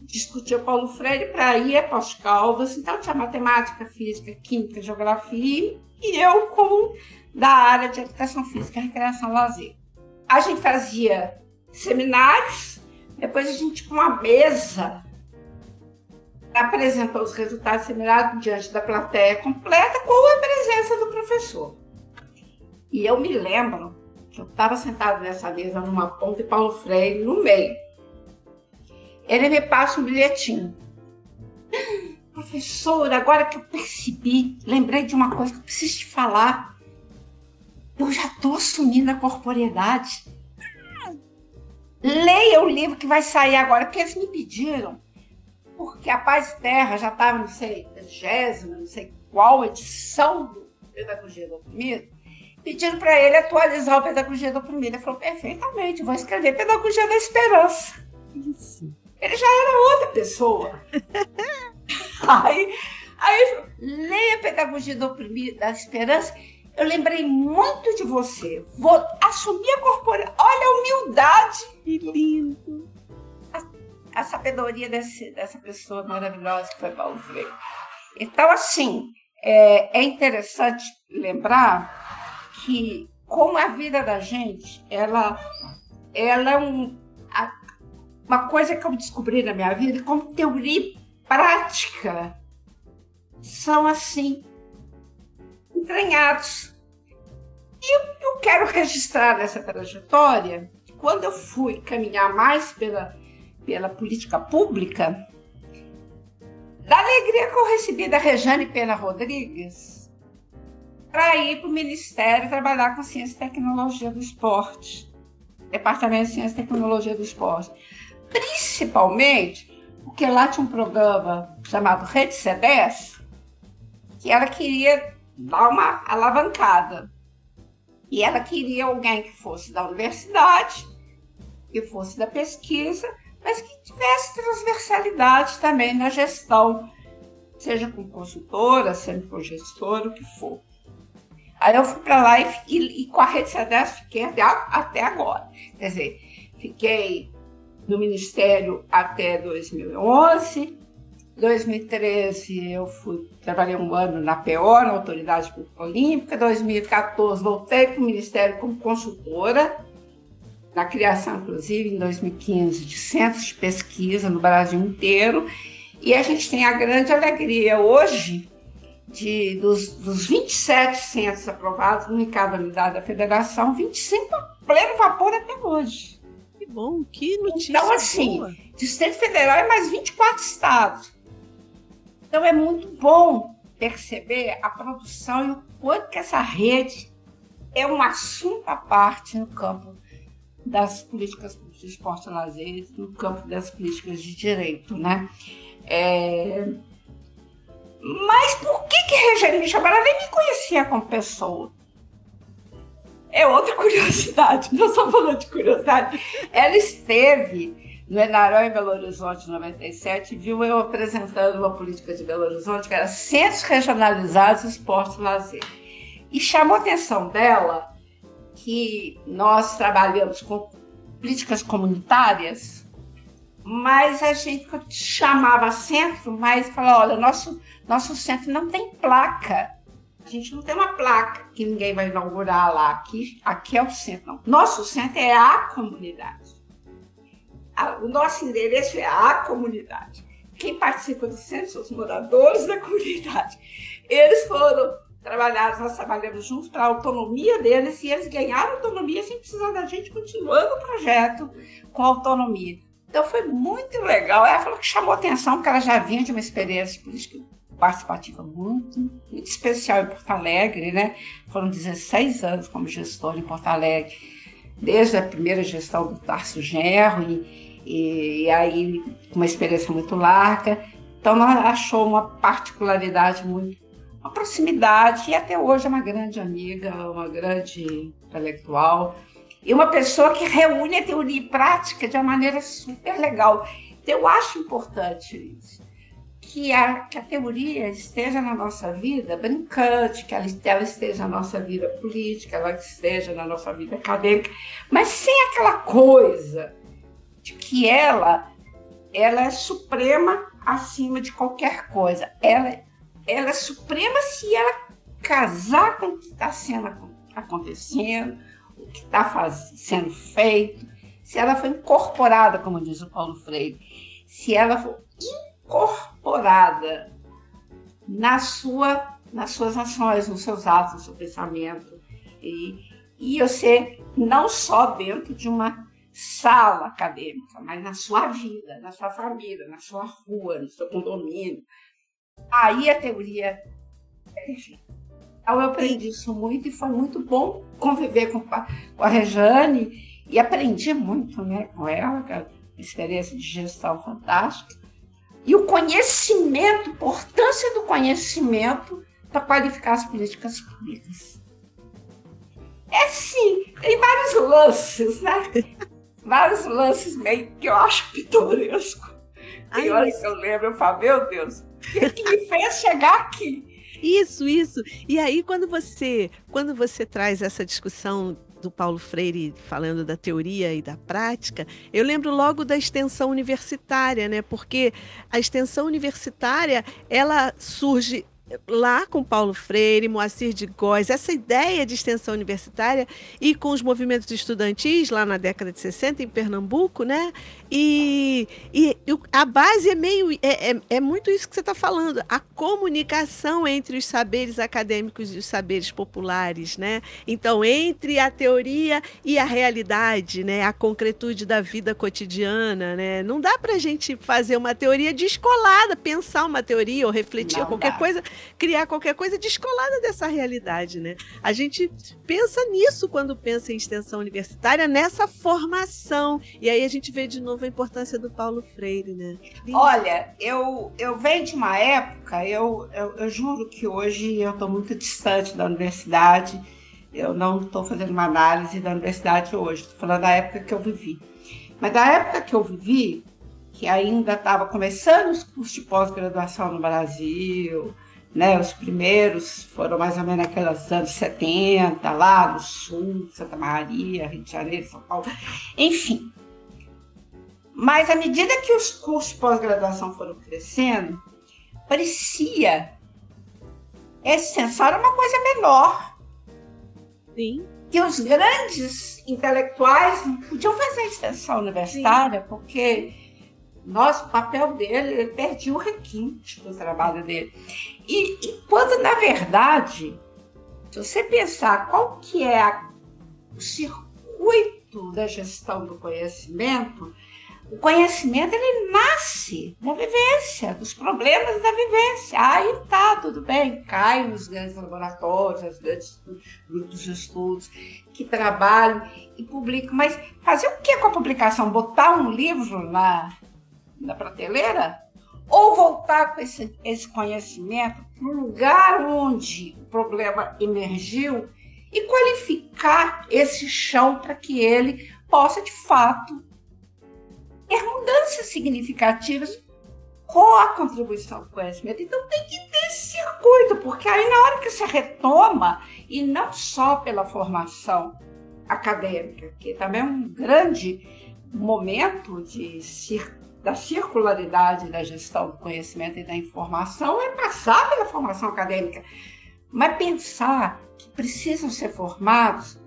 B: discutir Paulo Freire para ir a Poços de Caldas. Então tinha matemática, física, química, geografia, e eu como da área de educação física, recreação lazer. A gente fazia seminários, depois a gente com uma mesa apresentou os resultados do seminário diante da plateia completa com a presença do professor. E eu me lembro que eu estava sentado nessa mesa numa ponta e Paulo Freire no meio. Ele me passa um bilhetinho. <gasps> Professor, agora que eu percebi, lembrei de uma coisa que eu preciso te falar eu já estou assumindo a corporeidade. <laughs> Leia o livro que vai sair agora, porque eles me pediram. Porque a Paz Terra já estava, não sei, trigésima, não sei qual edição do Pedagogia do Oprimido. Pediram para ele atualizar o Pedagogia do Oprimido. Ele falou, perfeitamente, vou escrever Pedagogia da Esperança. Isso. Ele já era outra pessoa. <laughs> aí, aí ele falou, leia Pedagogia do Oprimido, da Esperança eu lembrei muito de você. Vou assumir a corporação. Olha a humildade.
A: Que lindo.
B: A, sabedoria desse, dessa pessoa maravilhosa que foi Paulo Freire. Então, assim, é, é interessante lembrar que como a vida da gente, ela, ela é um, a, uma coisa que eu descobri na minha vida, como teoria e prática são assim entranhados. E eu, eu quero registrar nessa trajetória, quando eu fui caminhar mais pela, pela política pública, da alegria que eu recebi da Rejane Pena Rodrigues para ir para o Ministério trabalhar com Ciência e Tecnologia do Esporte, Departamento de Ciência e Tecnologia do Esporte. Principalmente porque lá tinha um programa chamado Rede C10, que ela queria dar uma alavancada. E ela queria alguém que fosse da universidade, que fosse da pesquisa, mas que tivesse transversalidade também na gestão, seja com consultora, seja com gestora, o que for. Aí eu fui para lá e, e, com a Rede CEDES fiquei até, até agora. Quer dizer, fiquei no Ministério até 2011, 2013 eu fui, trabalhei um ano na PO, na Autoridade Pública Olímpica. 2014 voltei para o Ministério como consultora, na criação, inclusive, em 2015, de centros de pesquisa no Brasil inteiro. E a gente tem a grande alegria hoje de, dos, dos 27 centros aprovados em cada unidade da federação, 25 a pleno vapor até hoje.
A: Que bom, que notícia.
B: Então, assim, boa. Distrito Federal é mais 24 estados. Então é muito bom perceber a produção e o quanto que essa rede é um assunto à parte no campo das políticas de esporte e lazer, no campo das políticas de direito, né? É... Mas por que que Michel Ela nem me conhecia como pessoa? É outra <laughs> curiosidade, não só falando de curiosidade. Ela esteve no Enaró em Belo Horizonte, em 97, viu eu apresentando uma política de Belo Horizonte que era Centros Regionalizados Esporte e Lazer. E chamou a atenção dela que nós trabalhamos com políticas comunitárias, mas a gente chamava centro, mas falava, olha, nosso, nosso centro não tem placa. A gente não tem uma placa que ninguém vai inaugurar lá. Aqui, aqui é o centro. Não. Nosso centro é a comunidade o nosso endereço é a comunidade. Quem participa do centro são os moradores da comunidade. Eles foram trabalhados, nós trabalhamos juntos para a autonomia deles e eles ganharam autonomia sem precisar da gente, continuando o projeto com autonomia. Então foi muito legal. Ela falou que chamou atenção, porque ela já vinha de uma experiência política participativa muito, muito especial em Porto Alegre, né? Foram 16 anos como gestor em Porto Alegre, desde a primeira gestão do Tarso Gerro e, e, e aí uma experiência muito larga. Então ela achou uma particularidade muito, uma proximidade e até hoje é uma grande amiga, uma grande intelectual e uma pessoa que reúne a teoria e prática de uma maneira super legal. Então, eu acho importante isso. Que a, que a teoria esteja na nossa vida brincante, que ela, ela esteja na nossa vida política, ela esteja na nossa vida acadêmica, mas sem aquela coisa de que ela, ela é suprema acima de qualquer coisa. Ela, ela é suprema se ela casar com o que está sendo acontecendo, o que está sendo feito, se ela foi incorporada, como diz o Paulo Freire, se ela for incorporada na sua, nas suas ações, nos seus atos, no seu pensamento. E, e você não só dentro de uma sala acadêmica, mas na sua vida, na sua família, na sua rua, no seu condomínio. Aí a teoria é perfeita. Então eu aprendi isso muito e foi muito bom conviver com, com a Rejane e aprendi muito né, com ela, é uma experiência de gestão fantástica. E o conhecimento, a importância do conhecimento para qualificar as políticas públicas. É sim, tem vários lances, né? <laughs> vários lances meio que eu acho pitoresco. Tem hora que eu lembro, eu falo, meu Deus, que, me fez chegar aqui?
A: Isso, isso. E aí, quando você, quando você traz essa discussão do Paulo Freire falando da teoria e da prática, eu lembro logo da extensão universitária, né? Porque a extensão universitária, ela surge lá com Paulo Freire, Moacir de Góes, essa ideia de extensão universitária e com os movimentos estudantis lá na década de 60 em Pernambuco, né? E, e a base é meio é, é, é muito isso que você está falando, a comunicação entre os saberes acadêmicos e os saberes populares, né? Então entre a teoria e a realidade, né? A concretude da vida cotidiana, né? Não dá para a gente fazer uma teoria descolada, pensar uma teoria ou refletir qualquer dá. coisa criar qualquer coisa descolada dessa realidade, né? A gente pensa nisso quando pensa em extensão universitária, nessa formação. E aí a gente vê de novo a importância do Paulo Freire, né?
B: Olha, eu, eu venho de uma época, eu, eu, eu juro que hoje eu estou muito distante da universidade. Eu não estou fazendo uma análise da universidade hoje, estou falando da época que eu vivi. Mas da época que eu vivi, que ainda estava começando os cursos de pós-graduação no Brasil, né? Os primeiros foram mais ou menos naqueles anos 70, lá no sul, Santa Maria, Rio de Janeiro, São Paulo, enfim. Mas à medida que os cursos de pós-graduação foram crescendo, parecia esse extensão era uma coisa menor.
A: Sim.
B: Que os grandes intelectuais não podiam fazer extensão universitária, Sim. porque nosso o papel dele, ele perdia o requinte do trabalho dele. E, e, quando, na verdade, se você pensar qual que é a, o circuito da gestão do conhecimento, o conhecimento ele nasce da vivência, dos problemas da vivência. Aí tá, tudo bem, cai nos grandes laboratórios, nos grandes grupos de estudos que trabalham e publicam. Mas fazer o que com a publicação? Botar um livro na, na prateleira? Ou voltar com esse, esse conhecimento para o lugar onde o problema emergiu e qualificar esse chão para que ele possa, de fato, ter mudanças significativas com a contribuição do conhecimento. Então tem que ter esse circuito, porque aí na hora que você retoma, e não só pela formação acadêmica, que também é um grande momento de da circularidade da gestão do conhecimento e da informação, é passar pela formação acadêmica, mas pensar que precisam ser formados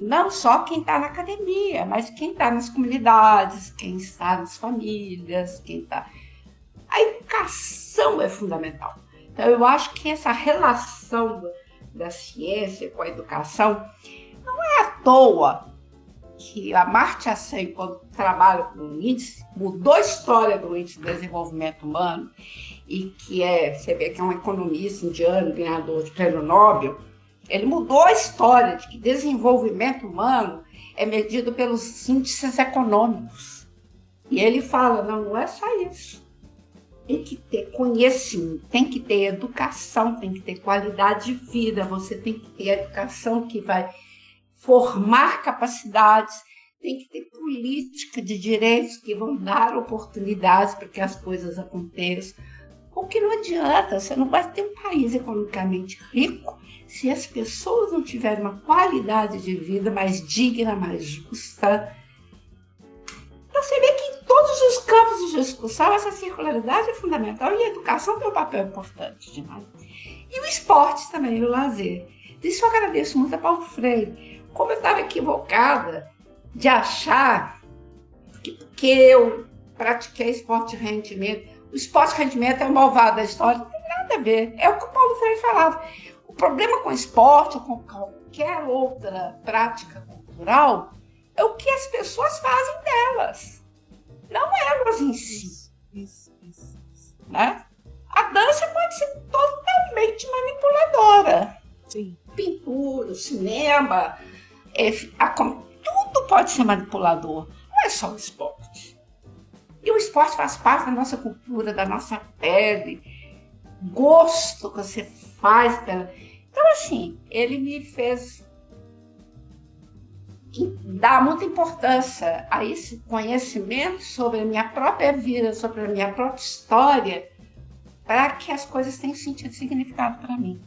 B: não só quem está na academia, mas quem está nas comunidades, quem está nas famílias, quem está. A educação é fundamental. Então, eu acho que essa relação da ciência com a educação não é à toa que a Marta Sen, quando trabalha com o índice, mudou a história do índice de desenvolvimento humano e que é, você vê que é um economista indiano, ganhador de prêmio Nobel, ele mudou a história de que desenvolvimento humano é medido pelos índices econômicos. E ele fala, não, não é só isso. Tem que ter conhecimento, tem que ter educação, tem que ter qualidade de vida, você tem que ter educação que vai formar capacidades, tem que ter política de direitos que vão dar oportunidades para que as coisas aconteçam. Porque não adianta, você não vai ter um país economicamente rico se as pessoas não tiverem uma qualidade de vida mais digna, mais justa. Então você vê que em todos os campos de discussão essa circularidade é fundamental e a educação tem um papel importante demais. E o esporte também, o lazer. Isso eu agradeço muito a Paulo Freire. Como eu estava equivocada de achar que porque eu pratiquei esporte de rendimento, o esporte rendimento é o malvado da história, não tem nada a ver. É o que o Paulo Freire falava problema com esporte ou com qualquer outra prática cultural é o que as pessoas fazem delas, não elas em si. Isso, isso, isso. Né? A dança pode ser totalmente manipuladora. Sim. Pintura, cinema, é, a, tudo pode ser manipulador. Não é só o esporte. E o esporte faz parte da nossa cultura, da nossa pele. Gosto que você faz pela então, assim, ele me fez dar muita importância a esse conhecimento sobre a minha própria vida, sobre a minha própria história, para que as coisas tenham sentido e significado para mim.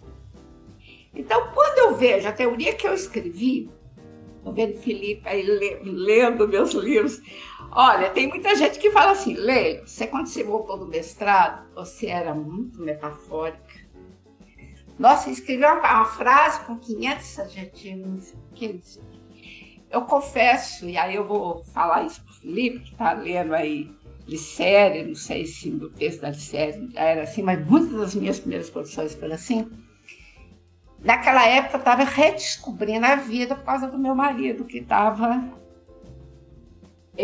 B: Então, quando eu vejo a teoria que eu escrevi, estou vendo Felipe aí lendo meus livros, olha, tem muita gente que fala assim, Leila, você quando você voltou do mestrado, você era muito metafórica, nossa, escreveu uma, uma frase com 500 adjetivos. Eu confesso, e aí eu vou falar isso para o Felipe, que está lendo aí Licéria, não sei se no texto da Licéria já era assim, mas muitas das minhas primeiras produções foram assim. Naquela época eu estava redescobrindo a vida por causa do meu marido, que estava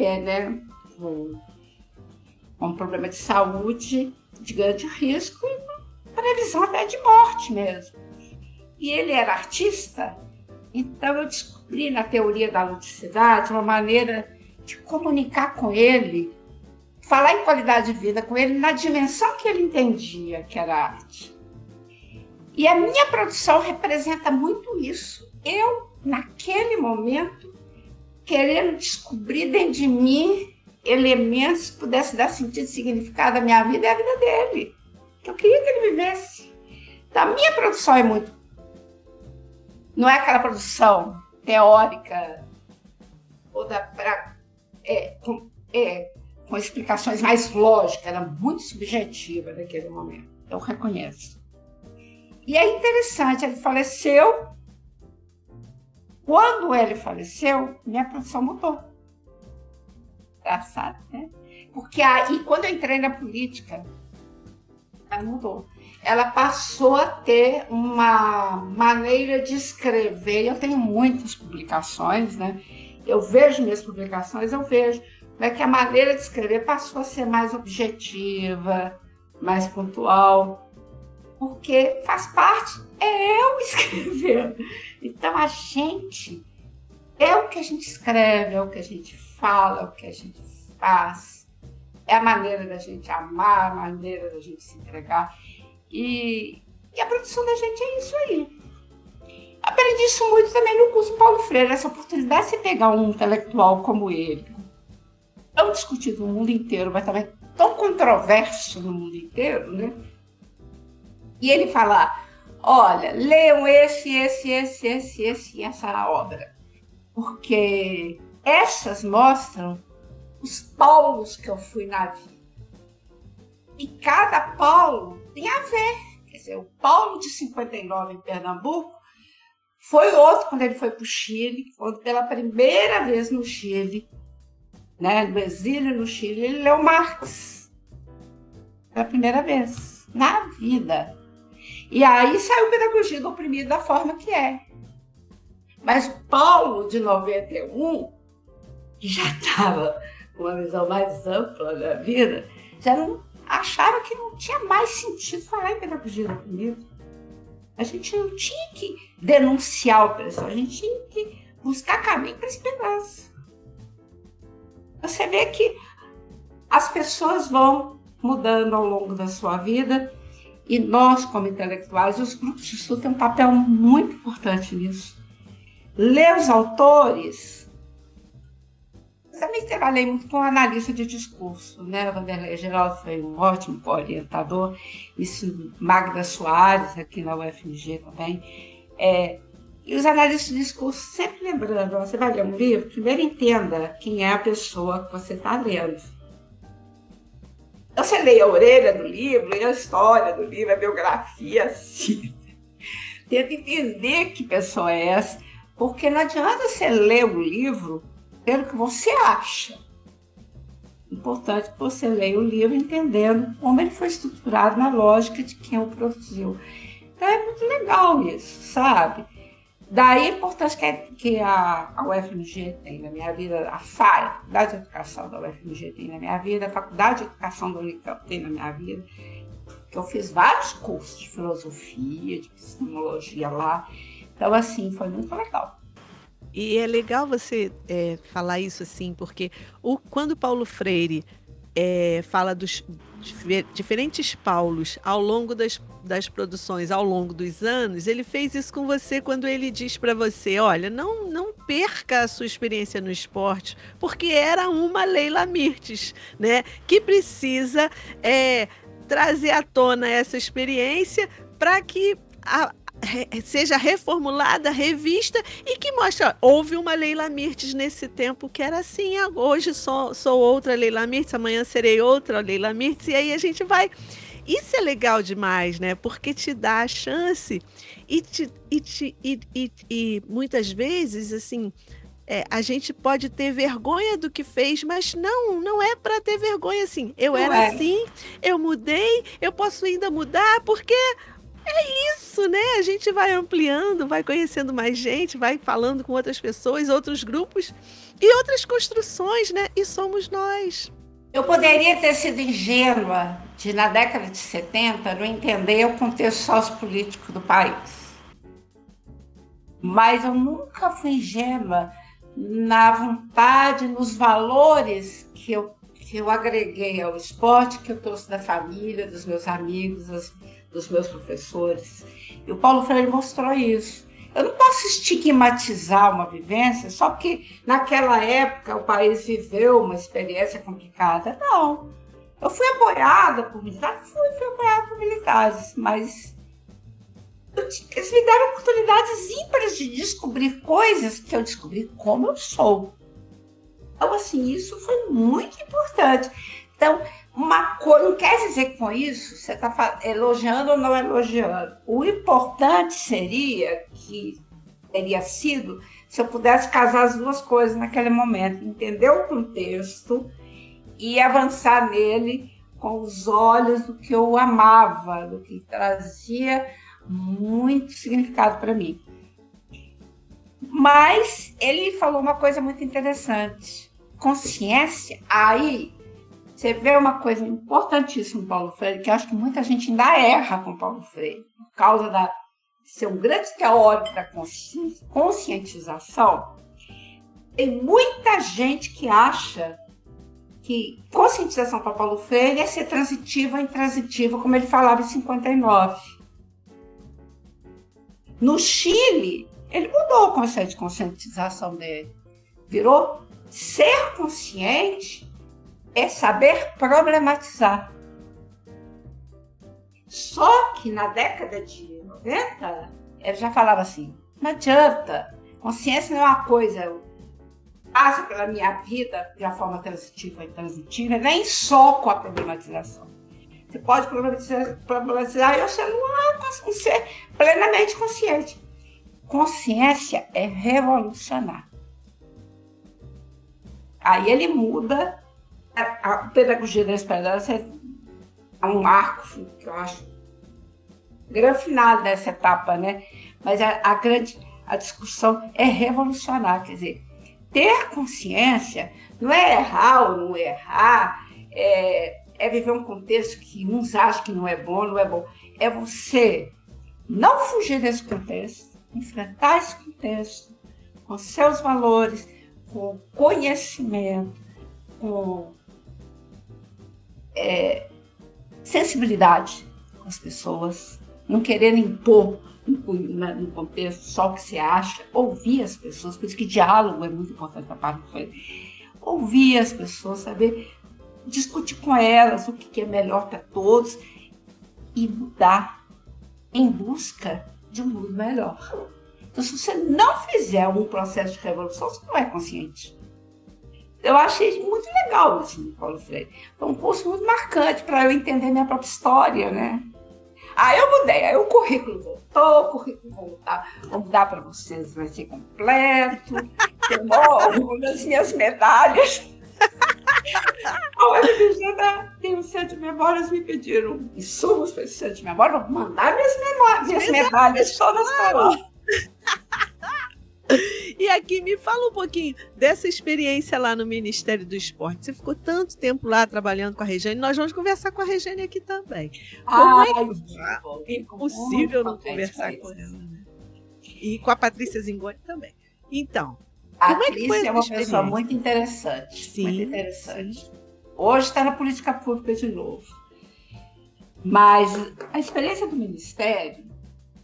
B: é, né, um problema de saúde de grande risco e previsão até de morte mesmo. E ele era artista, então eu descobri na teoria da ludicidade uma maneira de comunicar com ele, falar em qualidade de vida com ele na dimensão que ele entendia que era arte. E a minha produção representa muito isso. Eu, naquele momento, querendo descobrir dentro de mim elementos que pudessem dar sentido e significado à minha vida e à vida dele. Eu queria que ele vivesse. Então, a minha produção é muito. Não é aquela produção teórica ou da. Pra, é, com, é, com explicações mais lógicas, era muito subjetiva naquele momento. Eu reconheço. E é interessante, ele faleceu. Quando ele faleceu, minha produção mudou. Engraçado, né? Porque aí, quando eu entrei na política, ela mudou. Ela passou a ter uma maneira de escrever. Eu tenho muitas publicações, né? Eu vejo minhas publicações, eu vejo né, que a maneira de escrever passou a ser mais objetiva, mais pontual, porque faz parte, é eu <laughs> escrever. Então a gente é o que a gente escreve, é o que a gente fala, é o que a gente faz é a maneira da gente amar, a maneira da gente se entregar. E, e a produção da gente é isso aí. Aprendi isso muito também no curso Paulo Freire, essa oportunidade de você pegar um intelectual como ele, tão discutido no mundo inteiro, mas também tão controverso no mundo inteiro, né? E ele fala: olha, leiam esse, esse, esse, esse, esse, essa obra, porque essas mostram os polos que eu fui na vida. E cada polo tem a ver. Quer dizer, o polo de 59 em Pernambuco foi outro quando ele foi para o Chile, quando pela primeira vez no Chile, né, no exílio no Chile, ele leu Marx. Pela primeira vez na vida. E aí saiu Pedagogia do Oprimido da forma que é. Mas Paulo, de 91, que já estava com uma visão mais ampla da vida, já não achava que não tinha mais sentido falar em pedagogia do oprimido. A gente não tinha que denunciar a opressão, a gente tinha que buscar caminho para a esperança. Você vê que as pessoas vão mudando ao longo da sua vida e nós, como intelectuais, os grupos de estudo têm um papel muito importante nisso. Ler os autores também trabalhei muito com analista de discurso, né? Vanderlei Geraldo foi um ótimo orientador, isso Magda Soares, aqui na UFMG também. É, e os analistas de discurso, sempre lembrando, você vai ler um livro, primeiro entenda quem é a pessoa que você está lendo. Então, você lê a orelha do livro, lê a história do livro, a biografia, assim. Tenta entender que pessoa é essa, porque não adianta você ler o livro pelo que você acha. Importante que você leia o livro entendendo como ele foi estruturado na lógica de quem o produziu. Então é muito legal isso, sabe? Daí a importância que, que a, a UFMG tem na minha vida, a FAI, a Faculdade de Educação da UFMG tem na minha vida, a Faculdade de Educação da Unicamp tem na minha vida, que eu fiz vários cursos de filosofia, de epistemologia lá. Então, assim, foi muito legal.
A: E é legal você é, falar isso assim, porque o, quando Paulo Freire é, fala dos diferentes Paulos ao longo das, das produções, ao longo dos anos, ele fez isso com você quando ele diz para você: olha, não, não perca a sua experiência no esporte, porque era uma Leila Mirtes, né? Que precisa é, trazer à tona essa experiência para que a, seja reformulada, revista e que mostre, ó, houve uma Leila Mirtes nesse tempo que era assim, hoje sou, sou outra Leila Mirtes, amanhã serei outra Leila Mirtes, e aí a gente vai. Isso é legal demais, né? Porque te dá a chance e, te, e, te, e, e, e muitas vezes, assim, é, a gente pode ter vergonha do que fez, mas não, não é para ter vergonha assim. Eu não era é. assim, eu mudei, eu posso ainda mudar, porque é isso, né? A gente vai ampliando, vai conhecendo mais gente, vai falando com outras pessoas, outros grupos e outras construções, né? E somos nós.
B: Eu poderia ter sido ingênua de, na década de 70, não entender o contexto sociopolítico do país. Mas eu nunca fui ingênua na vontade, nos valores que eu, que eu agreguei ao esporte, que eu trouxe da família, dos meus amigos, das, dos meus professores. E o Paulo Freire mostrou isso. Eu não posso estigmatizar uma vivência só porque naquela época o país viveu uma experiência complicada. Não. Eu fui apoiada por militares, fui, fui apoiada por militares, mas eles me deram oportunidades ímpares de descobrir coisas que eu descobri como eu sou. Então, assim, isso foi muito importante. Então, uma coisa, não quer dizer que com isso você está elogiando ou não elogiando. O importante seria que teria sido se eu pudesse casar as duas coisas naquele momento, entender o contexto e avançar nele com os olhos do que eu amava, do que trazia muito significado para mim. Mas ele falou uma coisa muito interessante. Consciência, aí você vê uma coisa importantíssima Paulo Freire, que acho que muita gente ainda erra com Paulo Freire, por causa da, de ser um grande teórico da consci, conscientização. Tem muita gente que acha que conscientização para Paulo Freire é ser transitiva e intransitiva, como ele falava em 59. No Chile, ele mudou o conceito de conscientização dele. Virou ser consciente é saber problematizar. Só que na década de 90, ele já falava assim: não adianta, consciência não é uma coisa, passa pela minha vida de uma forma transitiva e transitiva, nem só com a problematização. Você pode problematizar, problematizar e você não é um ser plenamente consciente. Consciência é revolucionar. Aí ele muda a, a pedagogia da esperança é um marco que eu acho grande final dessa etapa, né? Mas a, a grande a discussão é revolucionar, quer dizer, ter consciência não é errar ou não errar, é, é viver um contexto que uns acham que não é bom, não é bom. É você não fugir desse contexto, enfrentar esse contexto com seus valores, com conhecimento, com é, sensibilidade com as pessoas, não querer impor no contexto só o que você acha, ouvir as pessoas, por isso que diálogo é muito importante para parte Ouvir as pessoas, saber discutir com elas o que é melhor para todos e mudar em busca de um mundo melhor. Então, se você não fizer um processo de revolução, você não é consciente. Eu achei muito legal isso do Paulo Freire. Foi um curso muito marcante para eu entender minha própria história, né? Aí eu mudei, aí o currículo voltou, o currículo voltar, vou mudar para vocês, vai ser completo. Tem as minhas medalhas. <laughs> Olha, Virginia, tem um centro de memórias, me pediram insumos para esse centro de memória, vou mandar minhas, memórias, minhas medalhas todas para lá.
A: E aqui me fala um pouquinho dessa experiência lá no Ministério do Esporte. Você ficou tanto tempo lá trabalhando com a Regiane. Nós vamos conversar com a Regiane aqui também. Como Ai, é que é impossível não conversar com ela? Né? E com a Patrícia Zingoni também. Então,
B: a como é que foi é uma pessoa muito interessante. Sim, muito interessante. Sim. Hoje está na política pública de novo. Mas a experiência do Ministério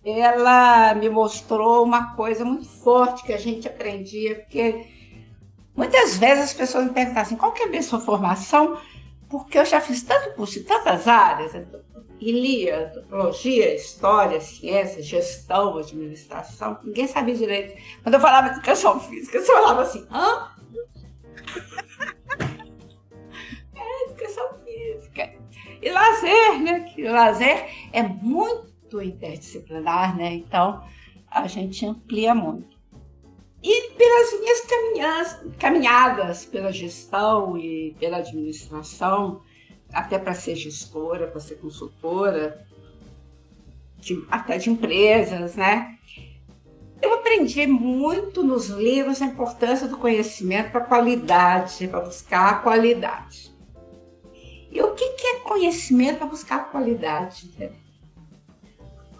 B: ela me mostrou uma coisa muito forte que a gente aprendia, porque muitas vezes as pessoas me perguntam assim, qual que é a minha sua formação? Porque eu já fiz tanto curso em tantas áreas, lia antropologia, história, ciência, gestão, administração, ninguém sabia direito. Quando eu falava educação física, você falava assim, hã? <laughs> é, educação física. E lazer, né? Que lazer é muito muito interdisciplinar, né? Então a gente amplia muito. E pelas minhas caminhadas, pela gestão e pela administração, até para ser gestora, para ser consultora, de, até de empresas, né? Eu aprendi muito nos livros a importância do conhecimento para qualidade, para buscar a qualidade. E o que, que é conhecimento para buscar a qualidade? Né?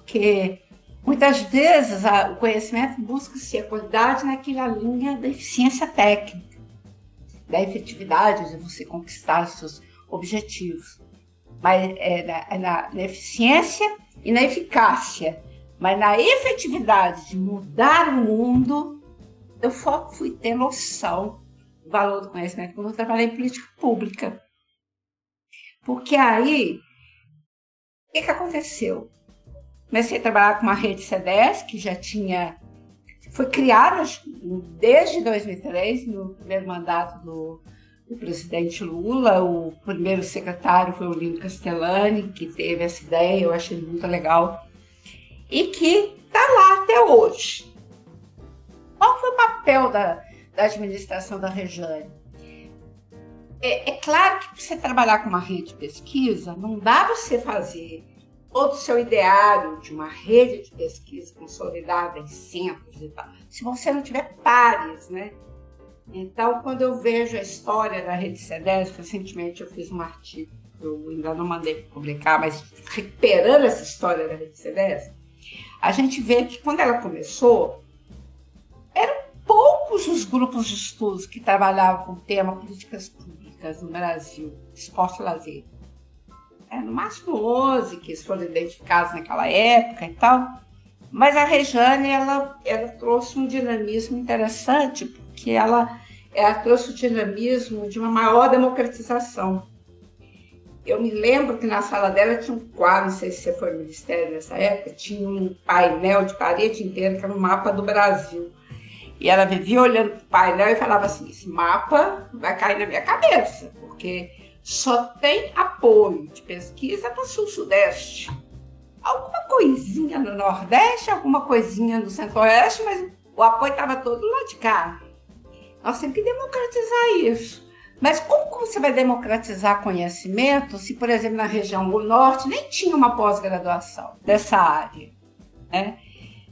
B: Porque muitas vezes a, o conhecimento busca-se a qualidade naquela linha da eficiência técnica, da efetividade de você conquistar seus objetivos. Mas é na, é na, na eficiência e na eficácia. Mas na efetividade de mudar o mundo, eu só fui ter noção do valor do conhecimento quando eu trabalhei em política pública. Porque aí, o que, que aconteceu? Comecei a trabalhar com uma rede CDS que já tinha. Foi criada desde 2003, no primeiro mandato do, do presidente Lula. O primeiro secretário foi o Lino Castellani, que teve essa ideia, eu achei muito legal. E que está lá até hoje. Qual foi o papel da, da administração da Rejane? É, é, claro que para você trabalhar com uma rede de pesquisa, não dá você fazer todo o seu ideário de uma rede de pesquisa consolidada em centros e tal, se você não tiver pares, né? Então, quando eu vejo a história da rede C10, recentemente eu fiz um artigo, eu ainda não mandei publicar, mas recuperando essa história da rede C10, a gente vê que quando ela começou, eram poucos os grupos de estudos que trabalhavam com o tema políticas públicas no Brasil, esporte e lazer é, no máximo 11 que foram identificados naquela época e tal. Mas a Rejane, ela, ela trouxe um dinamismo interessante, porque ela, ela trouxe o dinamismo de uma maior democratização. Eu me lembro que na sala dela tinha um quadro, não sei se foi no ministério nessa época, tinha um painel de parede inteira que era um mapa do Brasil. E ela vivia olhando para o painel e falava assim: esse mapa vai cair na minha cabeça, porque só tem apoio de pesquisa para sul-sudeste. Alguma coisinha no Nordeste, alguma coisinha no Centro-Oeste, mas o apoio estava todo lá de cá. Nós temos que democratizar isso. Mas como você vai democratizar conhecimento se, por exemplo, na região do Norte nem tinha uma pós-graduação dessa área? Né?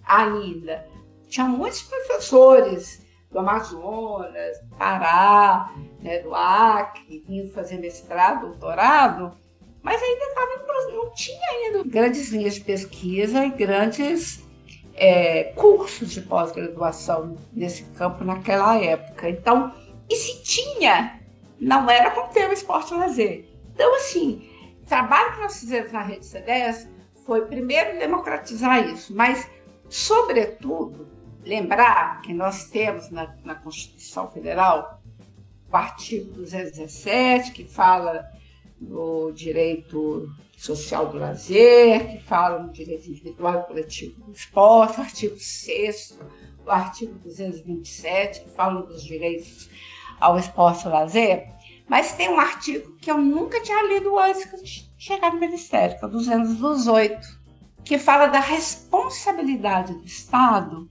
B: Ainda. Tinha muitos professores do Amazonas, do Pará, né, do Acre, vindo fazer mestrado, doutorado, mas ainda estava não tinha ainda grandes linhas de pesquisa e grandes é, cursos de pós-graduação nesse campo naquela época. Então, e se tinha, não era com o tema esporte lazer. Então, assim, o trabalho que nós fizemos na Rede C10 foi primeiro democratizar isso, mas, sobretudo, lembrar que nós temos na, na Constituição Federal o artigo 217, que fala do direito social do lazer, que fala no direito individual e coletivo do esporte, o artigo 6 o artigo 227, que fala dos direitos ao esporte e ao lazer, mas tem um artigo que eu nunca tinha lido antes de chegar no Ministério, que é o 218, que fala da responsabilidade do Estado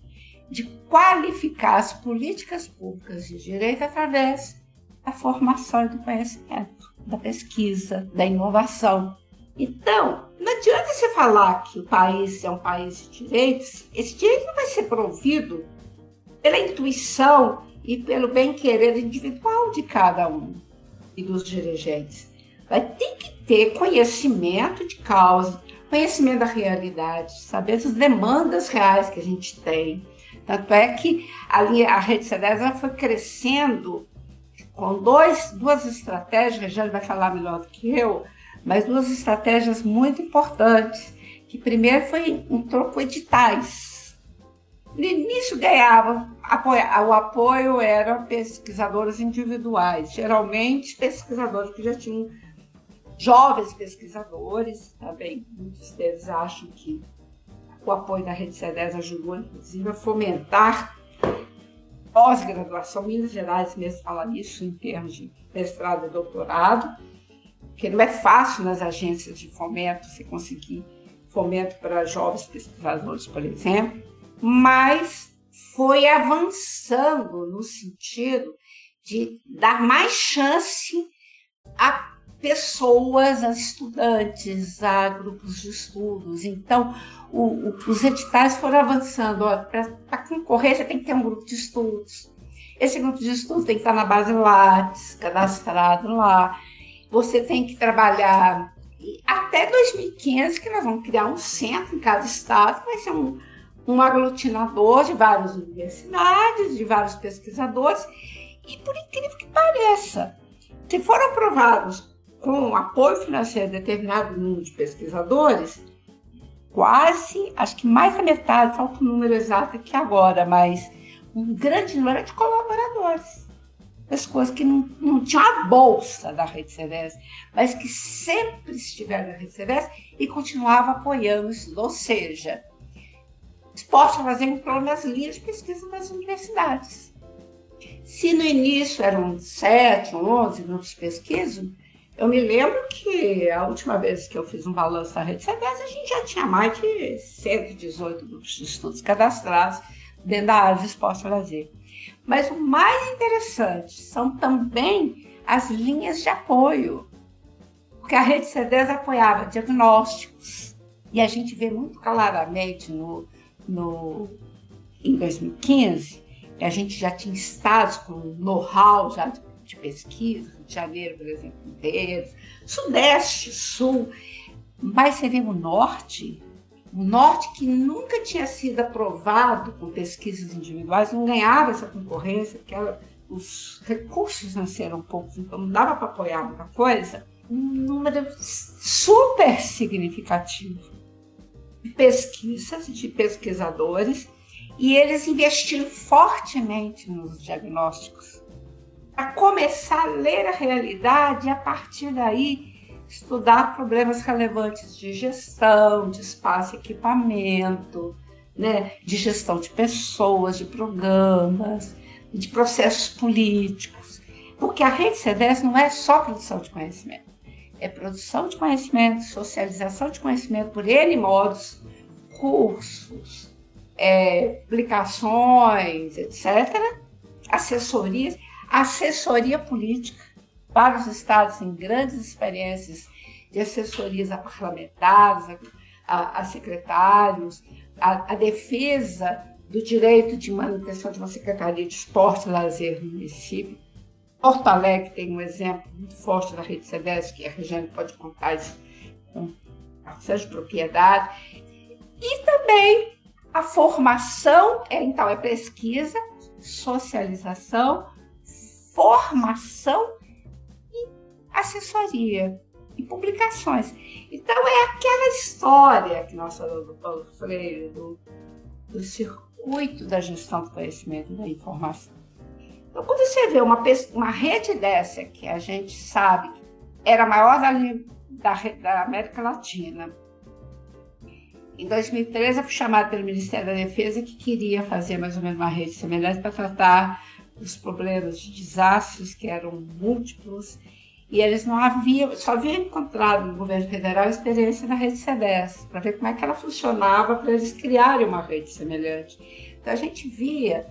B: de qualificar as políticas públicas de direito através da formação e do conhecimento, da pesquisa, da inovação. Então, não adianta você falar que o país é um país de direitos, esse direito não vai ser provido pela intuição e pelo bem-querer individual de cada um e dos dirigentes. Vai ter que ter conhecimento de causa, conhecimento da realidade, saber as demandas reais que a gente tem. Tanto é que a, linha, a rede C10 foi crescendo com dois, duas estratégias, Regiane vai falar melhor do que eu, mas duas estratégias muito importantes, que primeiro foi entrou com editais. No início ganhava, apoio, o apoio era pesquisadores individuais, geralmente pesquisadores que já tinham jovens pesquisadores, também muitos deles acham que o apoio da Rede C10 ajudou, inclusive, a fomentar pós-graduação. Minas Gerais mesmo fala nisso em termos de mestrado e doutorado porque não é fácil nas agências de fomento você conseguir fomento para jovens pesquisadores, por exemplo, mas foi avançando no sentido de dar mais chance a pessoas, a estudantes, a grupos de estudos. Então, o, o, os editais foram avançando. Para concorrer, você tem que ter um grupo de estudos. Esse grupo de estudos tem que estar na base Lattes, cadastrado lá você tem que trabalhar até 2015, que nós vamos criar um centro em cada estado, que vai ser um, um aglutinador de várias universidades, de vários pesquisadores, e por incrível que pareça, se foram aprovados com apoio financeiro de determinado número de pesquisadores, quase, acho que mais da metade, falta o número exato aqui agora, mas um grande número de colaboradores pessoas que não, não tinham a bolsa da Rede CDS, mas que sempre estiveram na Rede CDS e continuavam apoiando isso. Ou seja, esporte fazer entrou nas linhas de pesquisa das universidades. Se no início eram sete, onze grupos de pesquisa, eu me lembro que a última vez que eu fiz um balanço da Rede CDS, a gente já tinha mais de 118 grupos de estudos cadastrados dentro da área de esporte lazer. Mas o mais interessante são também as linhas de apoio, porque a rede C10 apoiava diagnósticos, e a gente vê muito claramente no, no, em 2015, que a gente já tinha estados com know-how já de, de pesquisa, de Janeiro, exemplo, inteiro, Sudeste, Sul, mas você vê o Norte, o norte, que nunca tinha sido aprovado com pesquisas individuais, não ganhava essa concorrência, porque ela, os recursos nasceram poucos, então não dava para apoiar muita coisa. Um número super significativo de pesquisas, de pesquisadores, e eles investiram fortemente nos diagnósticos. Para começar a ler a realidade e a partir daí estudar problemas relevantes de gestão, de espaço e equipamento, né, de gestão de pessoas, de programas, de processos políticos. Porque a rede CDS não é só produção de conhecimento, é produção de conhecimento, socialização de conhecimento por N modos, cursos, é, publicações, etc., assessorias, assessoria política para os estados em grandes experiências de assessorias a parlamentares, a, a secretários, a, a, defesa do direito de manutenção de uma secretaria de esporte e lazer no município. Porto Alegre tem um exemplo muito forte da rede CEDES, que a Regiane pode contar isso com bastante propriedade. E também a formação, é, então, é pesquisa, socialização, formação assessoria e publicações. Então é aquela história que nós falamos do Paulo Freire, do, do circuito da gestão do conhecimento e da informação. Então, quando você vê uma, uma rede dessa, que a gente sabe que era a maior da, da, da América Latina, em 2013 eu fui chamada pelo Ministério da Defesa que queria fazer mais ou menos uma rede semelhante para tratar os problemas de desastres que eram múltiplos e eles não haviam, só haviam encontrado no governo federal experiência na rede CDS, para ver como é que ela funcionava para eles criarem uma rede semelhante. Então a gente via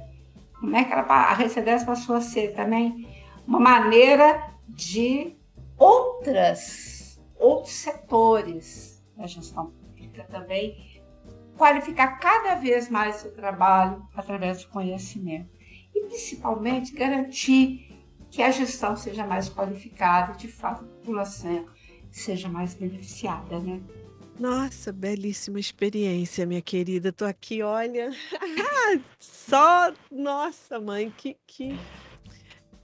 B: como é que ela, a rede CDS passou a ser também uma maneira de outras, outros setores da gestão pública também qualificar cada vez mais seu trabalho através do conhecimento e principalmente garantir que a gestão seja mais qualificada, de fato, a população seja mais beneficiada, né?
A: Nossa, belíssima experiência, minha querida. Tô aqui, olha, <laughs> só, nossa, mãe, que, que,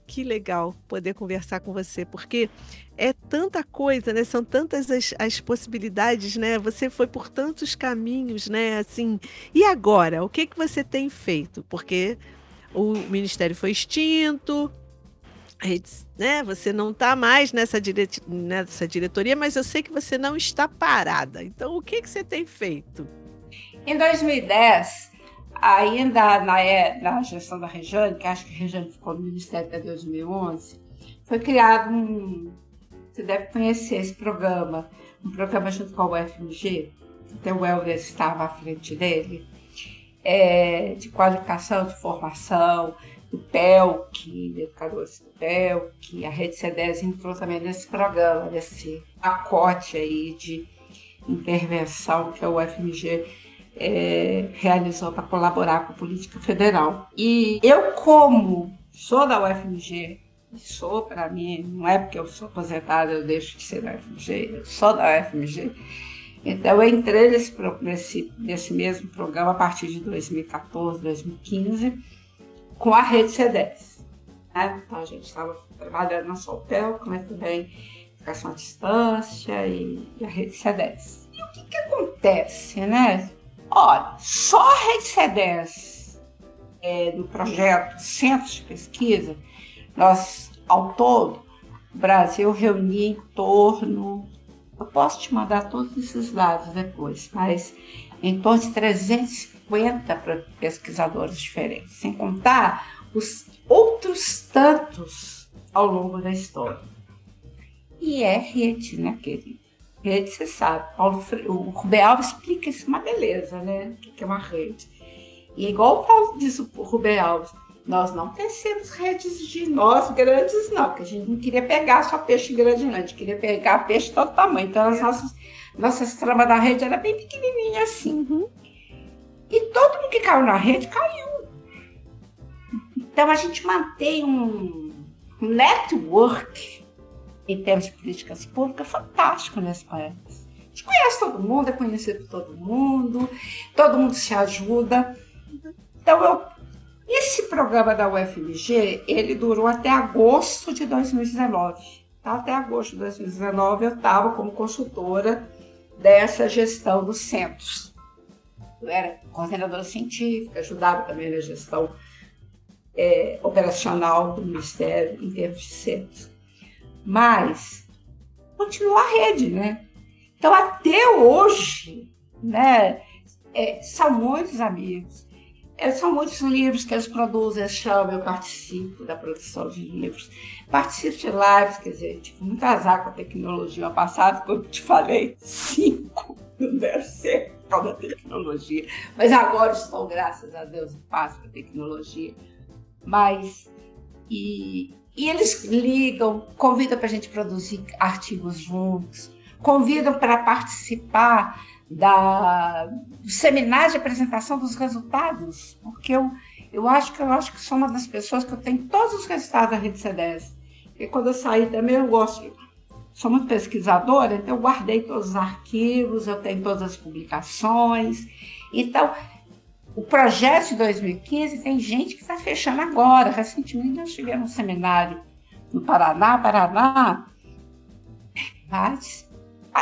A: que legal poder conversar com você, porque é tanta coisa, né? São tantas as, as possibilidades, né? Você foi por tantos caminhos, né? Assim, e agora? O que que você tem feito? Porque o ministério foi extinto, né? Você não está mais nessa, diret... nessa diretoria, mas eu sei que você não está parada. Então, o que, que você tem feito?
B: Em 2010, ainda na, na gestão da Rejane, que acho que a Rejane ficou no Ministério até 2011, foi criado um. Você deve conhecer esse programa, um programa junto com a UFMG, até o Helder estava à frente dele, é, de qualificação, de formação, do PELC, educadores do PELC, a Rede C10 entrou também nesse programa, nesse pacote aí de intervenção que a UFMG é, realizou para colaborar com a política federal. E eu, como sou da UFMG, sou para mim, não é porque eu sou aposentada, eu deixo de ser da UFMG, eu sou da UFMG. Então, eu entrei nesse, nesse, nesse mesmo programa a partir de 2014, 2015 com a rede C10. Né? Então a gente estava trabalhando na Soltel, mas também educação à distância e, e a rede C10. E o que, que acontece, né? Olha, só a rede C10 é, no projeto Centros de Pesquisa, nós, ao todo, o Brasil reunia em torno, eu posso te mandar todos esses dados depois, mas em torno de 350 50 pesquisadores diferentes, sem contar os outros tantos ao longo da história. E é rede, né, querida? Rede, você sabe. Paulo, o Rubem Alves explica isso uma beleza, né? O que é uma rede. E igual o Paulo disse o Rubem Alves, nós não tecemos redes de nós grandes, não, porque a gente não queria pegar só peixe grande, não, a gente queria pegar peixe de todo tamanho. Então, as nossas, nossas tramas da rede era bem pequenininha assim. Uhum. E todo mundo que caiu na rede caiu. Então a gente mantém um network em termos de políticas públicas fantástico nesse país. A gente conhece todo mundo, é conhecido por todo mundo, todo mundo se ajuda. Então eu, esse programa da UFMG, ele durou até agosto de 2019. Então, até agosto de 2019 eu estava como consultora dessa gestão dos centros. Eu era coordenadora científica, ajudava também na gestão é, operacional do Ministério em termos de centros. Mas continua a rede, né? Então, até hoje, né, é, são muitos amigos, são muitos livros que eles produzem, eles chamam, eu participo da produção de livros, participo de lives, quer dizer, tive muito azar com a tecnologia. Passada, como eu te falei, cinco <laughs> não deram certo por causa da tecnologia, mas agora estou, graças a Deus, em paz com a tecnologia. Mas, e, e eles ligam, convidam para a gente produzir artigos juntos, convidam para participar da, do seminário de apresentação dos resultados, porque eu, eu acho que eu acho que sou uma das pessoas que eu tenho todos os resultados da Rede C10. E quando eu saí também eu gosto, sou muito pesquisadora, então eu guardei todos os arquivos, eu tenho todas as publicações. Então, o projeto de 2015 tem gente que está fechando agora. Recentemente nós tivemos um seminário no Paraná, Paraná, mais,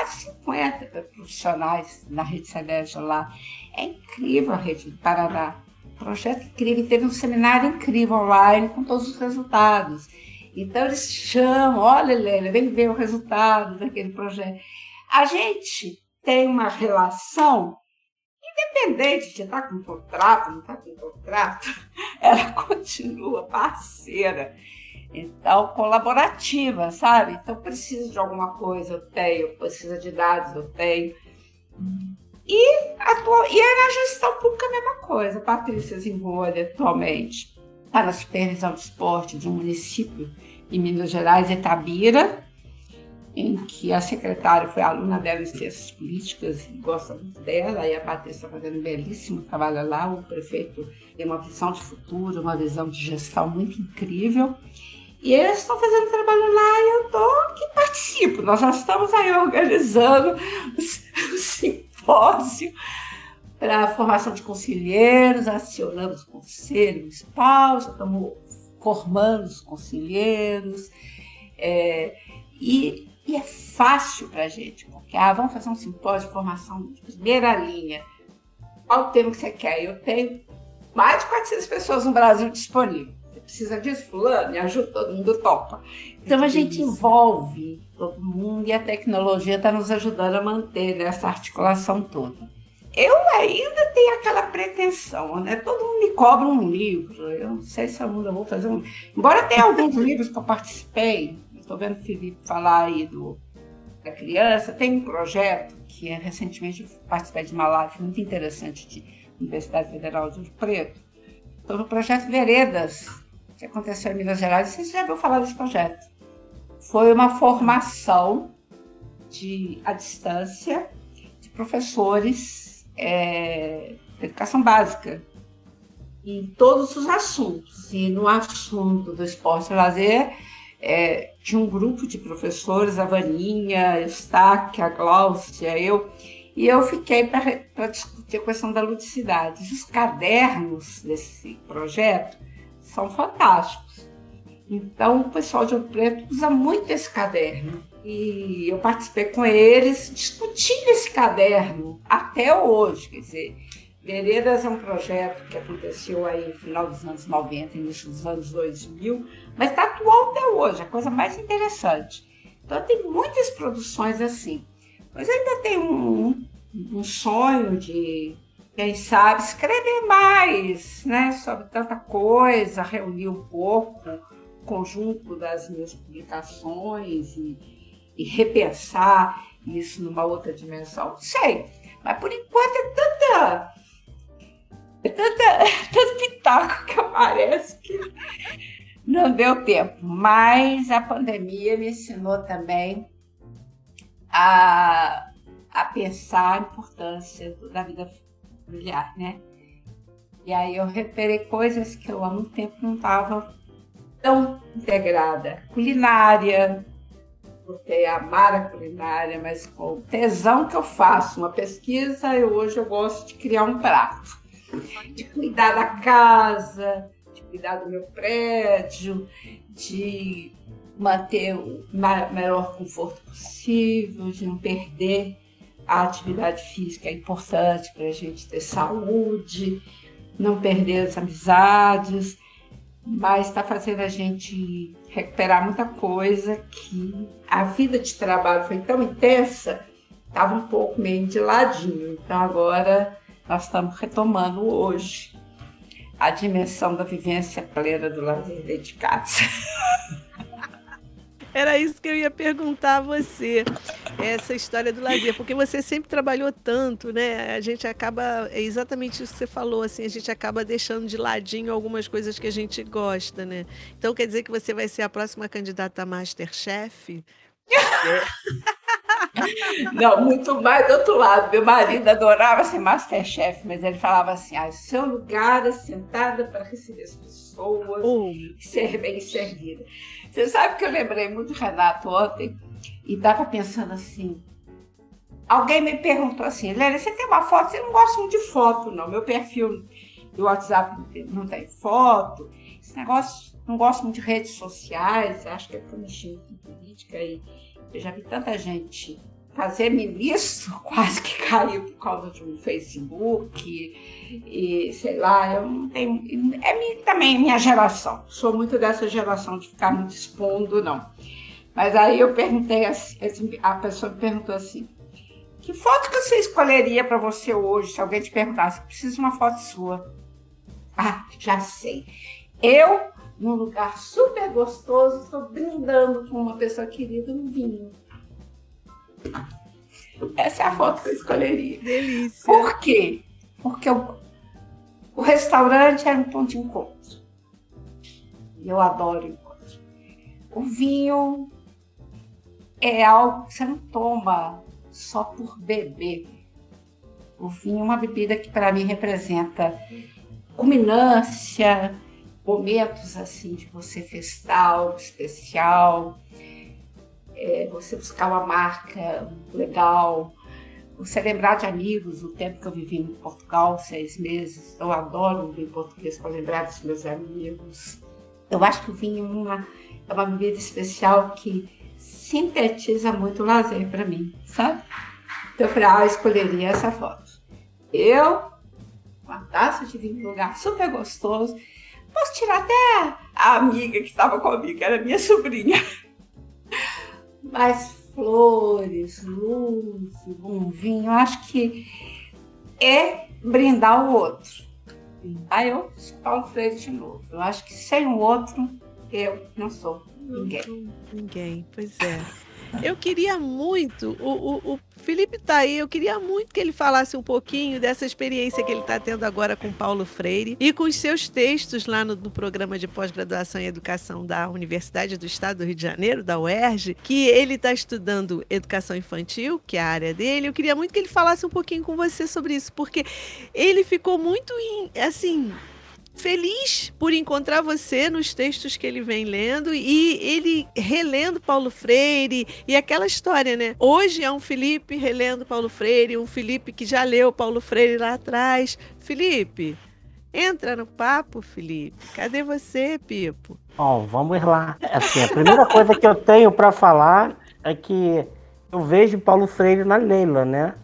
B: de 50 profissionais na rede Celeste lá. É incrível a rede do Paraná. Projeto incrível. Teve um seminário incrível online com todos os resultados. Então eles chamam, olha, Helena, vem ver o resultado daquele projeto. A gente tem uma relação independente de estar com contrato, não estar com contrato, <laughs> ela continua parceira. Então, colaborativa, sabe? Então, precisa de alguma coisa, eu tenho, precisa de dados, eu tenho. E, atua, e é na gestão pública a mesma coisa. A Patrícia Zingoli, atualmente, está na supervisão do esporte de um município em Minas Gerais, Itabira, em que a secretária foi aluna dela em ciências políticas e gosta muito dela, e a Patrícia está fazendo um belíssimo trabalho lá, o prefeito tem uma visão de futuro, uma visão de gestão muito incrível. E eles estão fazendo trabalho lá e eu estou aqui participo. Nós já estamos aí organizando <laughs> o simpósio para a formação de conselheiros, acionamos o conselho municipal, estamos formando os conselheiros. É, e e é fácil para a gente, porque ah, vamos fazer um simpósio de formação de primeira linha. Qual o tema que você quer? Eu tenho mais de 400 pessoas no Brasil disponível. Precisa disso, fulano, me ajuda, todo mundo topa. Então a gente envolve todo mundo e a tecnologia está nos ajudando a manter essa articulação toda. Eu ainda tenho aquela pretensão, né? Todo mundo me cobra um livro. Eu não sei se eu vou fazer um. Embora tenha alguns livros que eu participei, Estou vendo o Felipe falar aí do, da criança. Tem um projeto que é, recentemente eu participei de uma live muito interessante de Universidade Federal de Rio Preto, sobre o projeto Veredas, que aconteceu em Minas Gerais. Você já ouviu falar desse projeto? Foi uma formação de, à distância de professores é, de educação básica em todos os assuntos. E no assunto do esporte e lazer, é, de um grupo de professores, a Vaninha, a Eustáquia, a Gláucia, eu, e eu fiquei para discutir a questão da ludicidade. Os cadernos desse projeto são fantásticos. Então, o pessoal de Ouro Preto usa muito esse caderno. E eu participei com eles discutindo esse caderno até hoje. Quer dizer, Veredas é um projeto que aconteceu aí no final dos anos 90, início dos anos 2000, mas está atual até hoje, a coisa mais interessante. Então tem muitas produções assim. Mas ainda tem um, um sonho de, quem sabe, escrever mais né, sobre tanta coisa, reunir um pouco o conjunto das minhas publicações e, e repensar isso numa outra dimensão. Não sei, mas por enquanto é tanta é tanta, <laughs> tanto pitaco que aparece que não deu tempo. Mas a pandemia me ensinou também a, a pensar a importância da vida familiar, né? E aí eu reparei coisas que eu há muito tempo não estava tão integrada. Culinária, porque amar a culinária, mas com o tesão que eu faço uma pesquisa, eu, hoje eu gosto de criar um prato de cuidar da casa, de cuidar do meu prédio, de manter o melhor conforto possível, de não perder a atividade física é importante para a gente ter saúde, não perder as amizades. mas está fazendo a gente recuperar muita coisa que a vida de trabalho foi tão intensa, estava um pouco meio de ladinho. Então agora nós estamos retomando hoje a dimensão da vivência plena do lazer dentro de casa. <laughs>
A: Era isso que eu ia perguntar a você, essa história do lazer, porque você sempre trabalhou tanto, né? A gente acaba, é exatamente isso que você falou, assim, a gente acaba deixando de ladinho algumas coisas que a gente gosta, né? Então quer dizer que você vai ser a próxima candidata a Masterchef? <laughs>
B: Não, muito mais do outro lado. Meu marido adorava ser Masterchef, mas ele falava assim: ah, seu lugar é sentada para receber as pessoas oh. e ser bem servida. Você sabe que eu lembrei muito do Renato ontem e estava pensando assim. Alguém me perguntou assim, Lélia, você tem uma foto? Você não gosta muito de foto, não. Meu perfil do WhatsApp não tem foto. Esse negócio, não gosto muito de redes sociais. Acho que é eu mexi com política e eu já vi tanta gente fazer ministro <laughs> quase que caiu por causa de um Facebook e sei lá, eu não tenho. É também minha geração. Sou muito dessa geração de ficar muito expondo, não. Mas aí eu perguntei, assim, a pessoa me perguntou assim: que foto que você escolheria para você hoje se alguém te perguntasse? Preciso de uma foto sua. Ah, já sei. Eu, num lugar super gostoso, estou brindando com uma pessoa querida no vinho. Essa é a foto que eu escolheria.
A: Delícia.
B: Por quê? Porque o, o restaurante era um ponto de encontro. E eu adoro encontro. O vinho é algo que você não toma só por beber. O vinho é uma bebida que para mim representa culminância, momentos assim de você festal, especial, é, você buscar uma marca legal, você lembrar de amigos, o tempo que eu vivi em Portugal, seis meses, eu adoro ouvir português para lembrar dos meus amigos. Eu acho que o vinho é uma, é uma bebida especial que sintetiza muito o lazer para mim, sabe? Então eu falei, ah, eu escolheria essa foto. Eu, uma taça de vinho num lugar super gostoso, posso tirar até a amiga que estava comigo, que era minha sobrinha <laughs> mais flores, luz, um vinho. Eu acho que é brindar o outro. Aí eu sou Paulo Freire de novo. Eu acho que sem o outro, eu não sou ninguém.
A: Ninguém, pois é. Eu queria muito, o, o, o, Felipe tá aí, eu queria muito que ele falasse um pouquinho dessa experiência que ele está tendo agora com Paulo Freire e com os seus textos lá no, no programa de pós-graduação em educação da Universidade do Estado do Rio de Janeiro, da UERJ, que ele está estudando educação infantil, que é a área dele. Eu queria muito que ele falasse um pouquinho com você sobre isso, porque ele ficou muito, assim, feliz por encontrar você nos textos que ele vem lendo e ele relendo Paulo Freire e aquela história, né? Hoje é um Felipe relendo Paulo Freire, um Felipe que já leu Paulo Freire lá atrás. Felipe, entra no papo, Felipe. Cadê você, Pipo?
C: Bom, vamos lá. Assim, a primeira coisa que eu tenho para falar é que eu vejo Paulo Freire na Leila, né?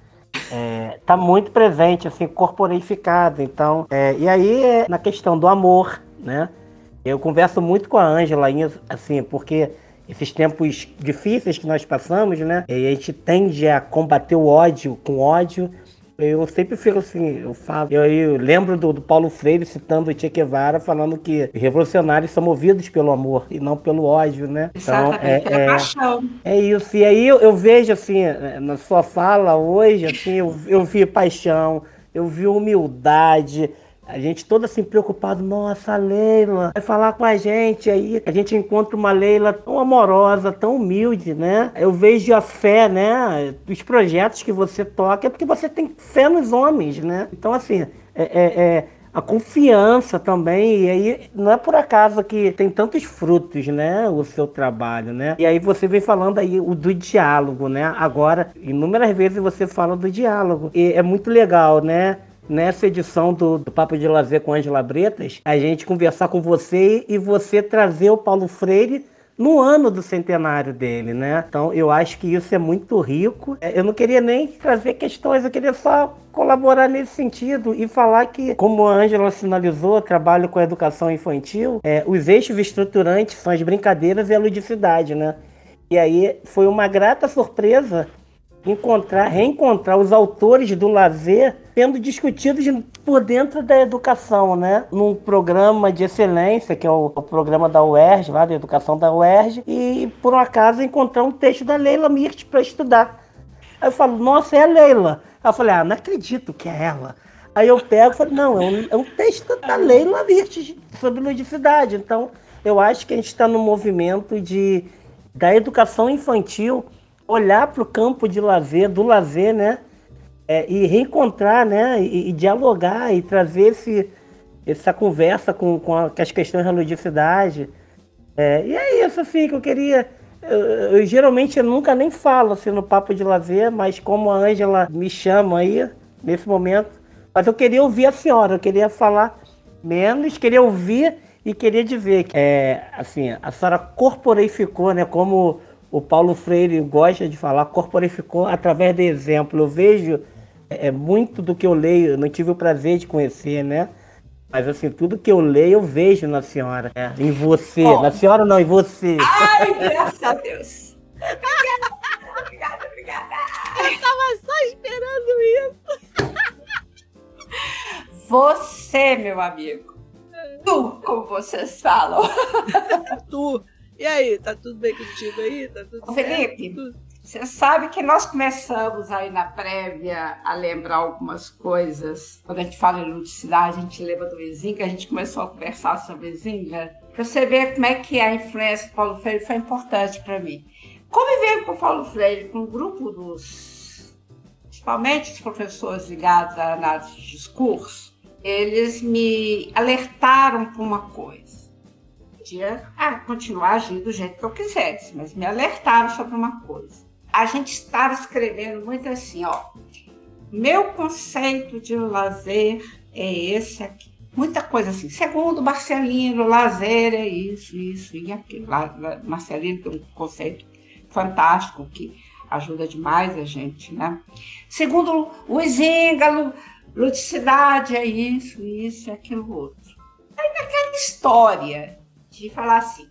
C: É, tá muito presente, assim, corporificado. Então, é, e aí é na questão do amor, né? Eu converso muito com a Ângela, assim, porque esses tempos difíceis que nós passamos, né? E a gente tende a combater o ódio com ódio eu sempre fico assim, eu falo. Eu, eu lembro do, do, Paulo Freire citando o Che Guevara, falando que revolucionários são movidos pelo amor e não pelo ódio, né?
B: Então, Exatamente, então, é, é, paixão.
C: É isso. E aí eu, eu, vejo, assim, na sua fala hoje, assim, eu, eu vi paixão, eu vi humildade. A gente toda assim preocupado, nossa, a Leila vai falar com a gente. Aí a gente encontra uma Leila tão amorosa, tão humilde, né? Eu vejo a fé, né? Dos projetos que você toca, é porque você tem fé nos homens, né? Então, assim, é, é, é a confiança também, e aí não é por acaso que tem tantos frutos, né, o seu trabalho, né? E aí você vem falando aí o do diálogo, né? Agora, inúmeras vezes você fala do diálogo, e é muito legal, né? Nessa edição do, do Papo de Lazer com Angela Bretas, a gente conversar com você e você trazer o Paulo Freire no ano do centenário dele, né? Então eu acho que isso é muito rico. É, eu não queria nem trazer questões, eu queria só colaborar nesse sentido e falar que, como a Ângela sinalizou, trabalho com a educação infantil, é, os eixos estruturantes são as brincadeiras e a ludicidade, né? E aí foi uma grata surpresa encontrar, reencontrar os autores do lazer sendo discutidos por dentro da educação, né? Num programa de excelência, que é o, o programa da UERJ, lá da educação da UERJ, e por um acaso encontrar um texto da Leila Mirt para estudar. Aí eu falo, nossa, é a Leila. Aí eu falei, ah, não acredito que é ela. Aí eu pego e falo, não, é um, é um texto da Leila Mirt sobre ludicidade. Então, eu acho que a gente está no movimento de, da educação infantil olhar para o campo de lazer, do lazer, né? É, e reencontrar, né? E, e, dialogar e trazer esse, essa conversa com, com, a, com as questões da ludicidade. É, e é isso, assim, que eu queria. Eu, eu, geralmente eu nunca nem falo assim, no papo de lazer, mas como a Ângela me chama aí, nesse momento. Mas eu queria ouvir a senhora, eu queria falar menos, queria ouvir e queria dizer que, é, assim, a senhora corporificou, né, como o Paulo Freire gosta de falar, corporificou através de exemplo. Eu vejo é, é, muito do que eu leio, eu não tive o prazer de conhecer, né? Mas assim, tudo que eu leio eu vejo na senhora, né? em você. Oh. Na senhora não, em você.
B: Ai, graças a Deus. Obrigada, obrigada, obrigada.
A: Eu tava só esperando isso.
B: Você, meu amigo. Tu, como vocês falam.
A: tu. E aí, tá tudo bem contigo aí? Tá tudo
B: Ô, Felipe, você sabe que nós começamos aí na prévia a lembrar algumas coisas. Quando a gente fala em ludicidade, a gente lembra do Izinga, a gente começou a conversar sobre Izinga. Pra você ver como é que a influência do Paulo Freire foi importante para mim. Conviver com o Paulo Freire, com o grupo dos, principalmente os professores ligados à análise de discurso, eles me alertaram para uma coisa podia ah, continuar agindo do jeito que eu quisesse, mas me alertaram sobre uma coisa. A gente estava escrevendo muito assim, ó. Meu conceito de lazer é esse aqui. Muita coisa assim. Segundo Marcelino, lazer é isso, isso e aquilo. Marcelino tem um conceito fantástico que ajuda demais a gente, né? Segundo o Zíngalo, ludicidade é isso, isso e aquilo outro. Aí naquela história de falar assim: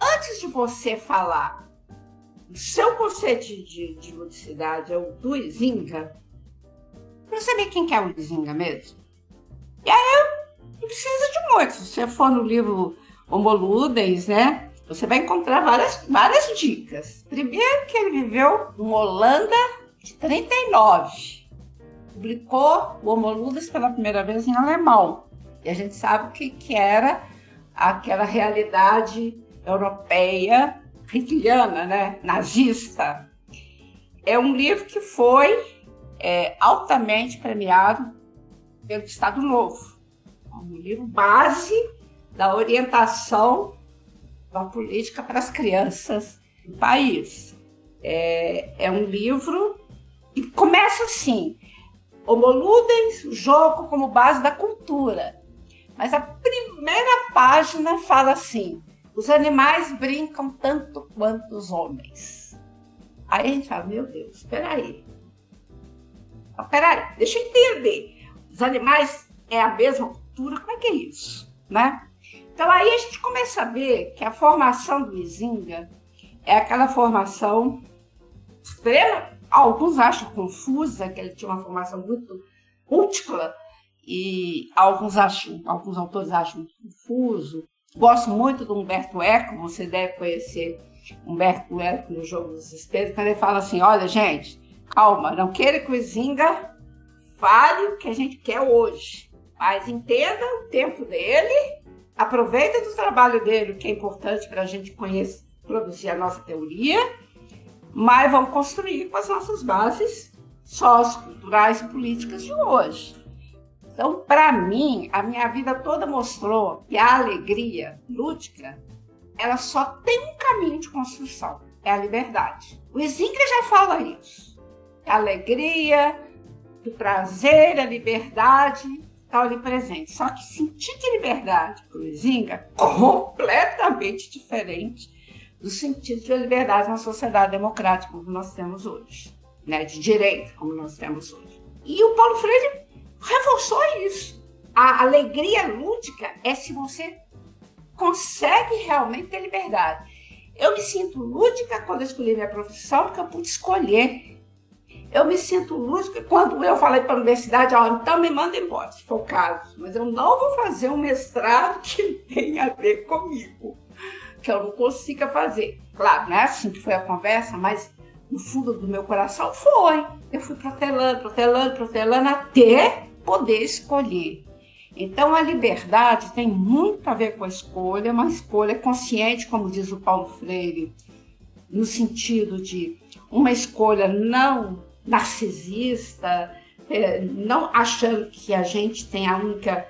B: antes de você falar o seu conceito de, de ludicidade é o do Izinga, pra saber quem que é o Izinga mesmo. E aí não precisa de muito. Se você for no livro Homoludens, né? Você vai encontrar várias, várias dicas. Primeiro que ele viveu em Holanda de 39. Publicou o Homoludens pela primeira vez em alemão. E a gente sabe o que, que era aquela realidade europeia, hitliana, né? nazista. É um livro que foi é, altamente premiado pelo Estado Novo. É um livro base da orientação da política para as crianças do país. É, é um livro que começa assim: Homo Ludens, o jogo como base da cultura. Mas a primeira página fala assim: os animais brincam tanto quanto os homens. Aí a gente fala: meu Deus, espera aí. Espera aí, deixa eu entender. Os animais é a mesma cultura, como é que é isso? Né? Então aí a gente começa a ver que a formação do Izinga é aquela formação extrema, alguns acham confusa, que ele tinha uma formação muito múltipla, e alguns acham, alguns autores acham confuso. Gosto muito do Humberto Eco, você deve conhecer Humberto Eco no Jogo dos Espelhos, quando ele fala assim: olha, gente, calma, não queira que o Zinga fale o que a gente quer hoje, mas entenda o tempo dele, aproveita do trabalho dele, que é importante para a gente conhecer, produzir a nossa teoria, mas vamos construir com as nossas bases socioculturais e políticas de hoje. Então, para mim, a minha vida toda mostrou que a alegria lúdica, ela só tem um caminho de construção, é a liberdade. O Zinga já fala isso. A alegria, o prazer, a liberdade estão ali presente. Só que sentir de liberdade para o Zinga é completamente diferente do sentido de liberdade na sociedade democrática como nós temos hoje, né? de direito como nós temos hoje. E o Paulo Freire reforçou isso. A alegria lúdica é se você consegue realmente ter liberdade. Eu me sinto lúdica quando eu escolhi minha profissão, porque eu pude escolher. Eu me sinto lúdica quando eu falei para a universidade, ó, então me manda embora, se for o caso. Mas eu não vou fazer um mestrado que <laughs> tenha a ver comigo, que eu não consiga fazer. Claro, não é assim que foi a conversa, mas no fundo do meu coração foi. Eu fui protelando, protelando, protelando até poder escolher. Então, a liberdade tem muito a ver com a escolha, uma escolha consciente, como diz o Paulo Freire, no sentido de uma escolha não narcisista, é, não achando que a gente tem a única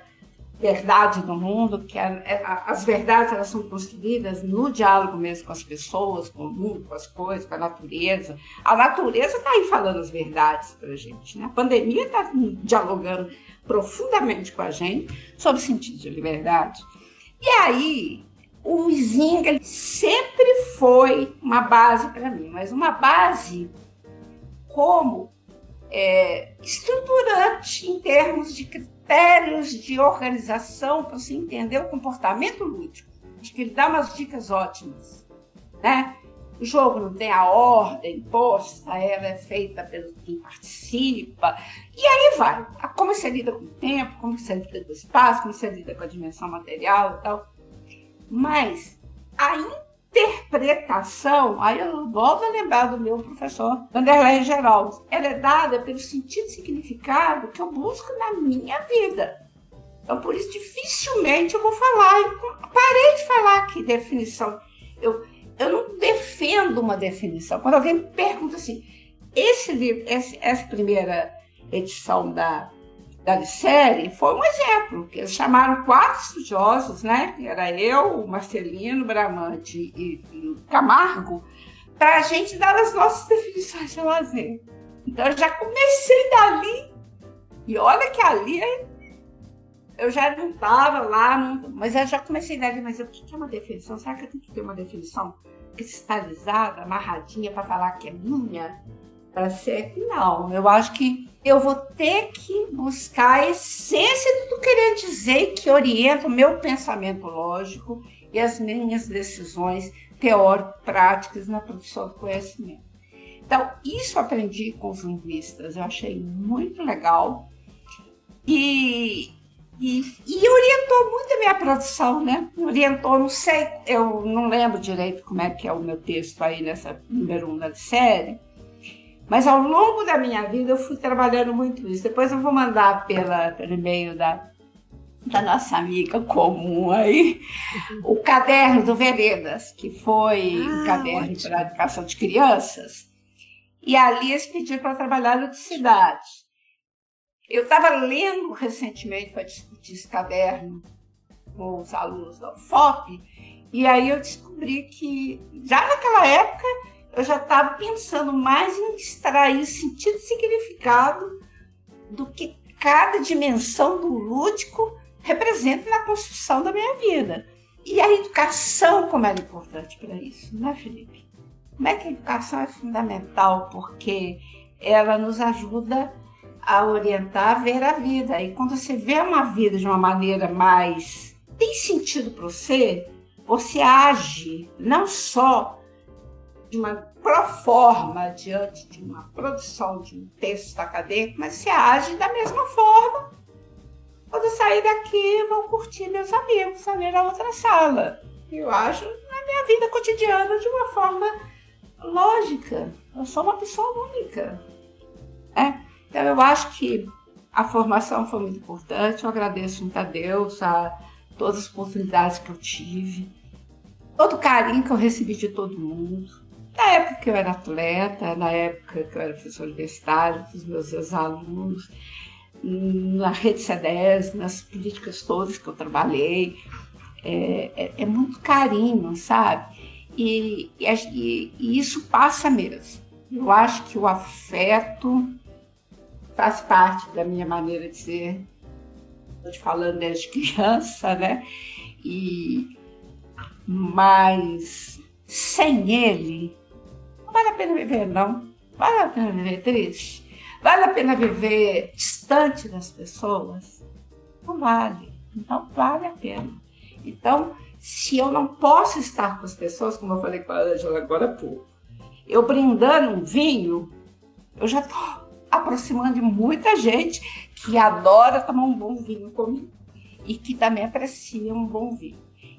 B: verdade do mundo, que a, é, a, as verdades elas são construídas no diálogo mesmo com as pessoas, com o mundo, com as coisas, com a natureza. A natureza está aí falando as verdades para a gente. Né? A pandemia está dialogando profundamente com a gente sobre o sentido de liberdade. E aí, o Zinga sempre foi uma base para mim, mas uma base como é, estruturante em termos de critérios de organização para você entender o comportamento lúdico. Acho que ele dá umas dicas ótimas, né? O jogo não tem a ordem posta, ela é feita pelo quem participa. E aí vai. Como você lida com o tempo, como você lida com o espaço, como você lida com a dimensão material e tal. Mas a interpretação, aí eu volto a lembrar do meu professor Vanderlei Geraldo, ela é dada pelo sentido e significado que eu busco na minha vida. Então, por isso, dificilmente eu vou falar. Eu parei de falar aqui definição. Eu, eu não defendo uma definição. Quando alguém me pergunta assim, esse livro, essa primeira edição da, da série foi um exemplo, que eles chamaram quatro estudiosos, né? Que era eu, o Marcelino, Bramante e, Camargo, para a gente dar as nossas definições de lazer. Então eu já comecei dali, e olha que ali eu já não estava lá, não, mas eu já comecei a mas o que é uma definição? Será que eu tenho que ter uma definição cristalizada, amarradinha, para falar que é minha? Para ser. Não, eu acho que eu vou ter que buscar a essência do que eu queria dizer que orienta o meu pensamento lógico e as minhas decisões teórico-práticas na produção do conhecimento. Então, isso aprendi com os linguistas, eu achei muito legal. E e, e, orientou muito a minha produção, né? Orientou, não sei, eu não lembro direito como é que é o meu texto aí nessa número um da série, mas ao longo da minha vida eu fui trabalhando muito isso. Depois eu vou mandar pela, pelo e-mail da, da nossa amiga comum aí, o caderno do Veredas, que foi ah, um caderno para a educação de crianças. E ali eles pediram para trabalhar no de cidade. Eu estava lendo recentemente para discutir esse caderno com os alunos da UFOP, e aí eu descobri que já naquela época eu já estava pensando mais em extrair sentido e significado do que cada dimensão do lúdico representa na construção da minha vida. E a educação, como era importante para isso, né, Felipe? Como é que a educação é fundamental? Porque ela nos ajuda a orientar a ver a vida. E quando você vê uma vida de uma maneira mais tem sentido para você, você age não só de uma proforma diante de uma produção de um texto acadêmico, mas você age da mesma forma. Quando sair daqui, vou curtir meus amigos ali na outra sala. Eu acho na minha vida cotidiana de uma forma lógica. Eu sou uma pessoa única. É. Então, eu acho que a formação foi muito importante. Eu agradeço muito a Deus, a todas as oportunidades que eu tive, todo o carinho que eu recebi de todo mundo. Na época que eu era atleta, na época que eu era professor universitário, dos meus ex-alunos, na rede CEDES, nas políticas todas que eu trabalhei. É, é, é muito carinho, sabe? E, e, e isso passa mesmo. Eu acho que o afeto faz parte da minha maneira de ser. Estou te falando desde criança, né? E mas sem ele, vale a pena viver, não. Vale a pena viver triste? Vale a pena viver distante das pessoas? Não vale. Não vale a pena. Então, se eu não posso estar com as pessoas, como eu falei com a Angela agora há pouco, eu brindando um vinho, eu já estou aproximando de muita gente que adora tomar um bom vinho comigo e que também aprecia um bom vinho.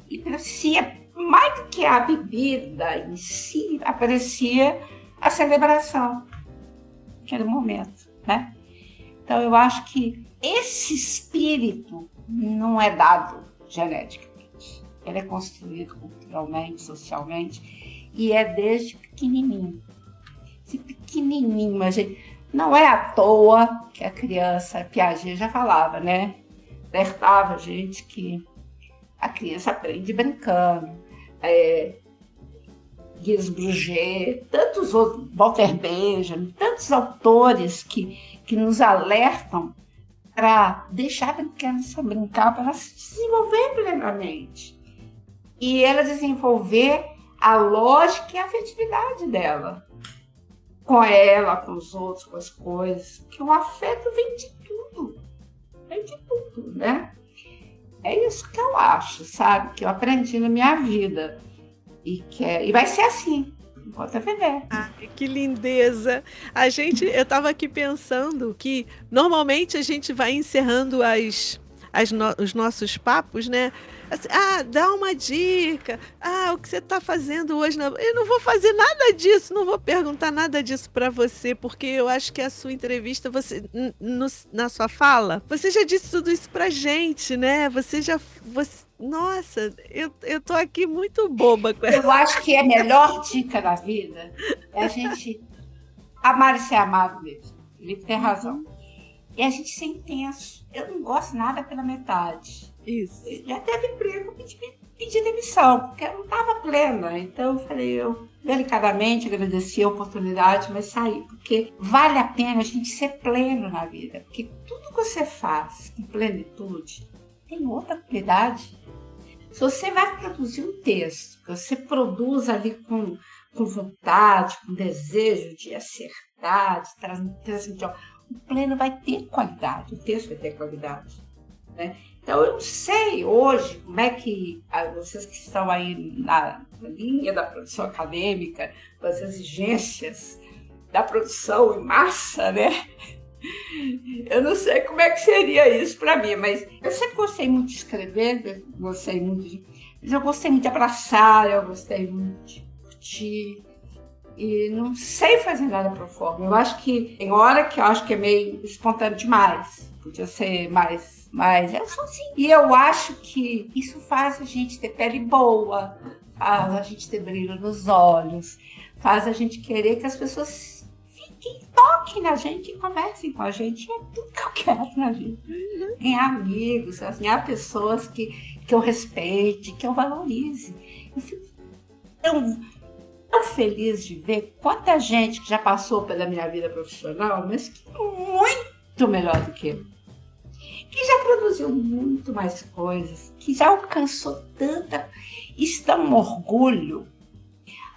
B: E aprecia, mais do que a bebida em si, aprecia a celebração, aquele momento, né? Então eu acho que esse espírito não é dado geneticamente. Ele é construído culturalmente, socialmente e é desde pequenininho. Esse pequenininho, mas não é à toa que a criança, Piaget já falava, né? Alertava a gente que a criança aprende brincando. É, Guiz Bruget, tantos outros, Walter Benjamin, tantos autores que, que nos alertam para deixar a criança brincar, para ela se desenvolver plenamente. E ela desenvolver a lógica e a afetividade dela. Com ela, com os outros, com as coisas. Que o afeto vem de tudo. Vem de tudo, né? É isso que eu acho, sabe? Que eu aprendi na minha vida. E, que é, e vai ser assim, eu viver.
A: Ah, que lindeza! A gente, eu estava aqui pensando que normalmente a gente vai encerrando as, as no, os nossos papos, né? Assim, ah, dá uma dica. Ah, o que você está fazendo hoje? Na... Eu não vou fazer nada disso, não vou perguntar nada disso para você, porque eu acho que a sua entrevista, você no, na sua fala, você já disse tudo isso pra gente, né? Você já. Você, nossa, eu, eu tô aqui muito boba com
B: ela. Eu acho que a melhor dica da vida é a gente amar e ser amado mesmo. Felipe tem razão. E a gente ser intenso. Eu não gosto nada pela metade.
A: Isso.
B: Já teve emprego, pedi, pedi demissão, porque eu não estava plena. Então eu falei, eu delicadamente agradeci a oportunidade, mas saí. Porque vale a pena a gente ser pleno na vida. Porque tudo que você faz com plenitude tem outra qualidade. Se você vai produzir um texto, que você produz ali com, com vontade, com desejo de acertar, de transmitir, o pleno vai ter qualidade, o texto vai ter qualidade. Né? Então, eu não sei hoje como é que ah, vocês que estão aí na, linha da produção acadêmica, das exigências da produção em massa, né? Eu não sei como é que seria isso para mim, mas eu sempre gostei muito de escrever, gostei muito de. Mas eu gostei muito de abraçar, eu gostei muito de curtir. E não sei fazer nada pro forma. Eu acho que tem hora que eu acho que é meio espontâneo demais. Podia ser mais mas eu sou assim. E eu acho que isso faz a gente ter pele boa, faz a gente ter brilho nos olhos, faz a gente querer que as pessoas fiquem, toquem na gente e conversem com a gente. É tudo que eu quero na vida. Ganhar amigos, ganhar pessoas que, que eu respeite, que eu valorize. Eu fico tão, tão feliz de ver quanta gente que já passou pela minha vida profissional, mas que muito melhor do que eu que já produziu muito mais coisas, que já alcançou tanta. Isso dá um orgulho.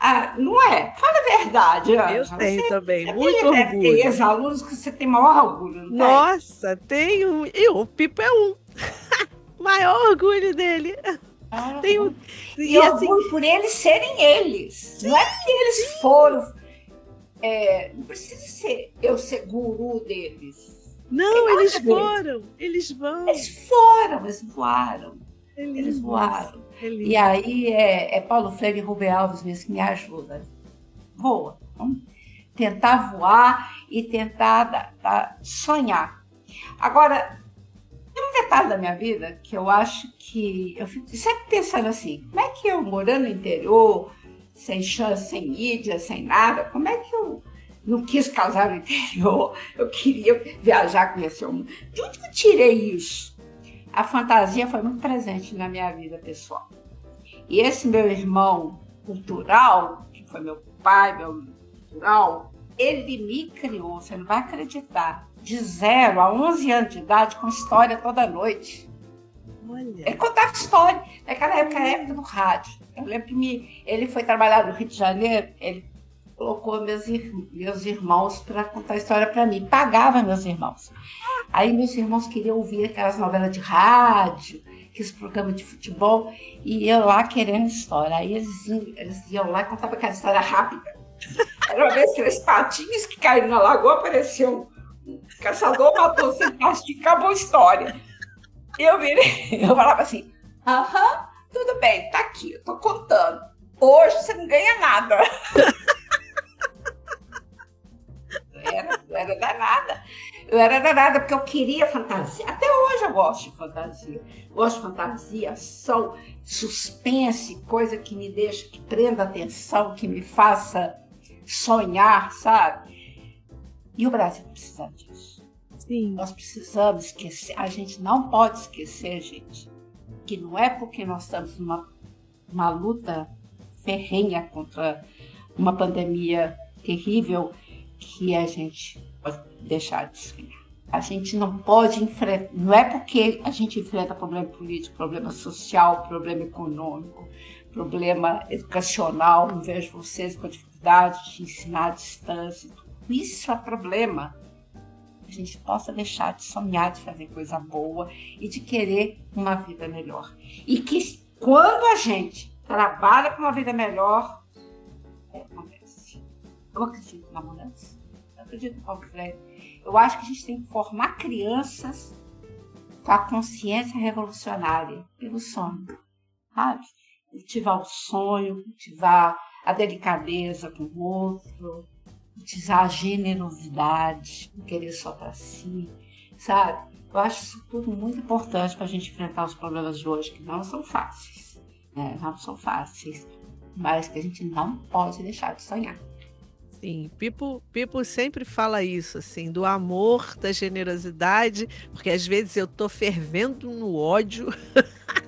B: Ah, não é? Fala a verdade.
A: Eu
B: Ana.
A: tenho
B: você,
A: também,
B: você
A: muito
B: deve
A: orgulho.
B: Ter ex-alunos que você tem maior orgulho, não
A: Nossa, tem um. E o Pipo é um. <laughs> Maior orgulho dele.
B: Ah,
A: tem um.
B: E, e assim, orgulho por eles serem eles. Sim, não é que eles sim. foram. É, não precisa ser eu ser guru deles.
A: Não, eles foram. Eles vão.
B: Eles foram, eles voaram. Eles, eles voaram. Eles... E aí é, é, Paulo Freire e Rubem Alves mesmo que me ajuda. Voa. Vamos tentar voar e tentar da, da, sonhar. Agora, tem um detalhe da minha vida que eu acho que eu fico sempre pensando assim, como é que eu morando no interior, sem chance, sem mídia, sem nada, como é que eu não quis casar no interior, eu queria viajar, conhecer o mundo. De onde eu tirei isso? A fantasia foi muito presente na minha vida pessoal. E esse meu irmão cultural, que foi meu pai, meu cultural, ele me criou, você não vai acreditar, de zero a 11 anos de idade, com história toda noite.
A: Olha.
B: Ele contava história. Naquela época, época do rádio. Eu lembro que me, ele foi trabalhar no Rio de Janeiro, ele colocou meus, meus irmãos para contar história para mim. Pagava meus irmãos. Aí meus irmãos queriam ouvir aquelas novelas de rádio, aqueles programas de futebol, e eu lá querendo história. Aí eles, eles iam lá e contavam aquela história rápida. <laughs> Era uma vez aqueles patinhos que caíram na lagoa, apareceu um caçador, matou sem e acabou a história. Eu virei, <laughs> eu falava assim, aham, tudo bem, tá aqui, eu tô contando. Hoje você não ganha nada. <laughs> eu era, danada. Eu era danada porque eu queria fantasia. Até hoje eu gosto de fantasia. Gosto de fantasia, ação, suspense, coisa que me deixa, que prenda atenção, que me faça sonhar, sabe? E o Brasil precisa disso.
A: Sim.
B: Nós precisamos esquecer. A gente não pode esquecer, gente, que não é porque nós estamos numa uma luta ferrenha contra uma pandemia terrível que a gente pode deixar de sonhar. A gente não pode enfrentar, não é porque a gente enfrenta problema político, problema social, problema econômico, problema educacional, não vejo vocês com dificuldade de ensinar à distância, isso é problema. A gente possa deixar de sonhar de fazer coisa boa e de querer uma vida melhor. E que quando a gente trabalha para uma vida melhor, é, acontece. Eu acredito na mudança acredito no Paulo Freire. Eu acho que a gente tem que formar crianças com a consciência revolucionária pelo sonho, sabe? Cultivar o sonho, cultivar a delicadeza com o outro, cultivar a generosidade, não querer só para si, sabe? Eu acho isso tudo muito importante para a gente enfrentar os problemas de hoje, que não são fáceis, né? não são fáceis, mas que a gente não pode deixar de sonhar.
A: Sim, Pipo, Pipo sempre fala isso, assim, do amor, da generosidade, porque às vezes eu tô fervendo no ódio <laughs>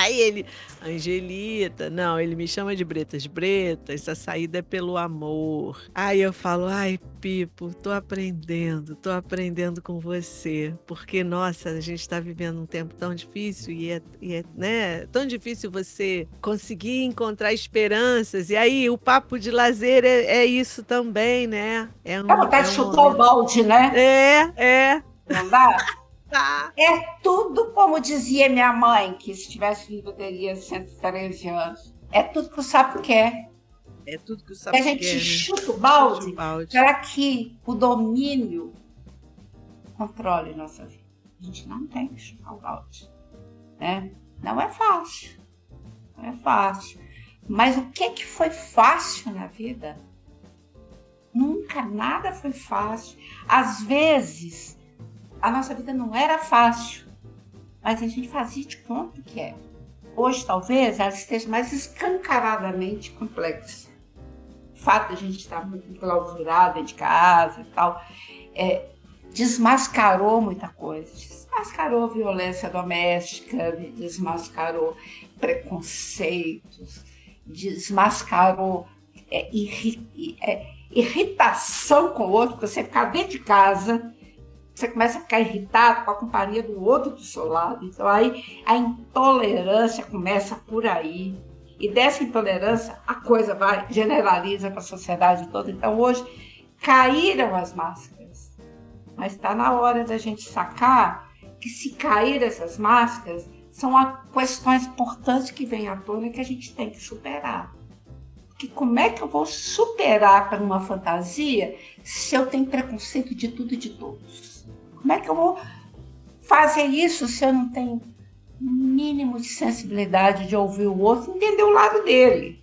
A: Aí ele, Angelita, não, ele me chama de Bretas. Bretas, a saída é pelo amor. Aí eu falo, ai, Pipo, tô aprendendo, tô aprendendo com você. Porque, nossa, a gente tá vivendo um tempo tão difícil e é, e é né, tão difícil você conseguir encontrar esperanças. E aí o papo de lazer é, é isso também, né?
B: É um, é vontade é um chutar o balde, né?
A: É, é.
B: Não dá? Tá. É tudo como dizia minha mãe, que se estivesse viva teria 113 anos. É tudo que o sapo quer.
A: É tudo que o sapo quer.
B: A gente
A: quer, né?
B: chuta o balde, balde para que o domínio controle nossa vida. A gente não tem que chutar o balde. Né? Não é fácil. Não é fácil. Mas o que, que foi fácil na vida? Nunca nada foi fácil. Às vezes, a nossa vida não era fácil, mas a gente fazia de conta que é. Hoje, talvez, ela esteja mais escancaradamente complexa. O fato de a gente estar muito enclausurada de casa e tal, é, desmascarou muita coisa. Desmascarou violência doméstica, desmascarou preconceitos, desmascarou é, irri, é, irritação com o outro, porque você ficar dentro de casa você começa a ficar irritado com a companhia do outro do seu lado. Então aí a intolerância começa por aí. E dessa intolerância a coisa vai, generaliza para a sociedade toda. Então hoje caíram as máscaras. Mas está na hora da gente sacar que se cair essas máscaras, são questões importantes que vêm à tona que a gente tem que superar. Que como é que eu vou superar para uma fantasia se eu tenho preconceito de tudo e de todos? Como é que eu vou fazer isso se eu não tenho mínimo de sensibilidade de ouvir o outro, entender o lado dele?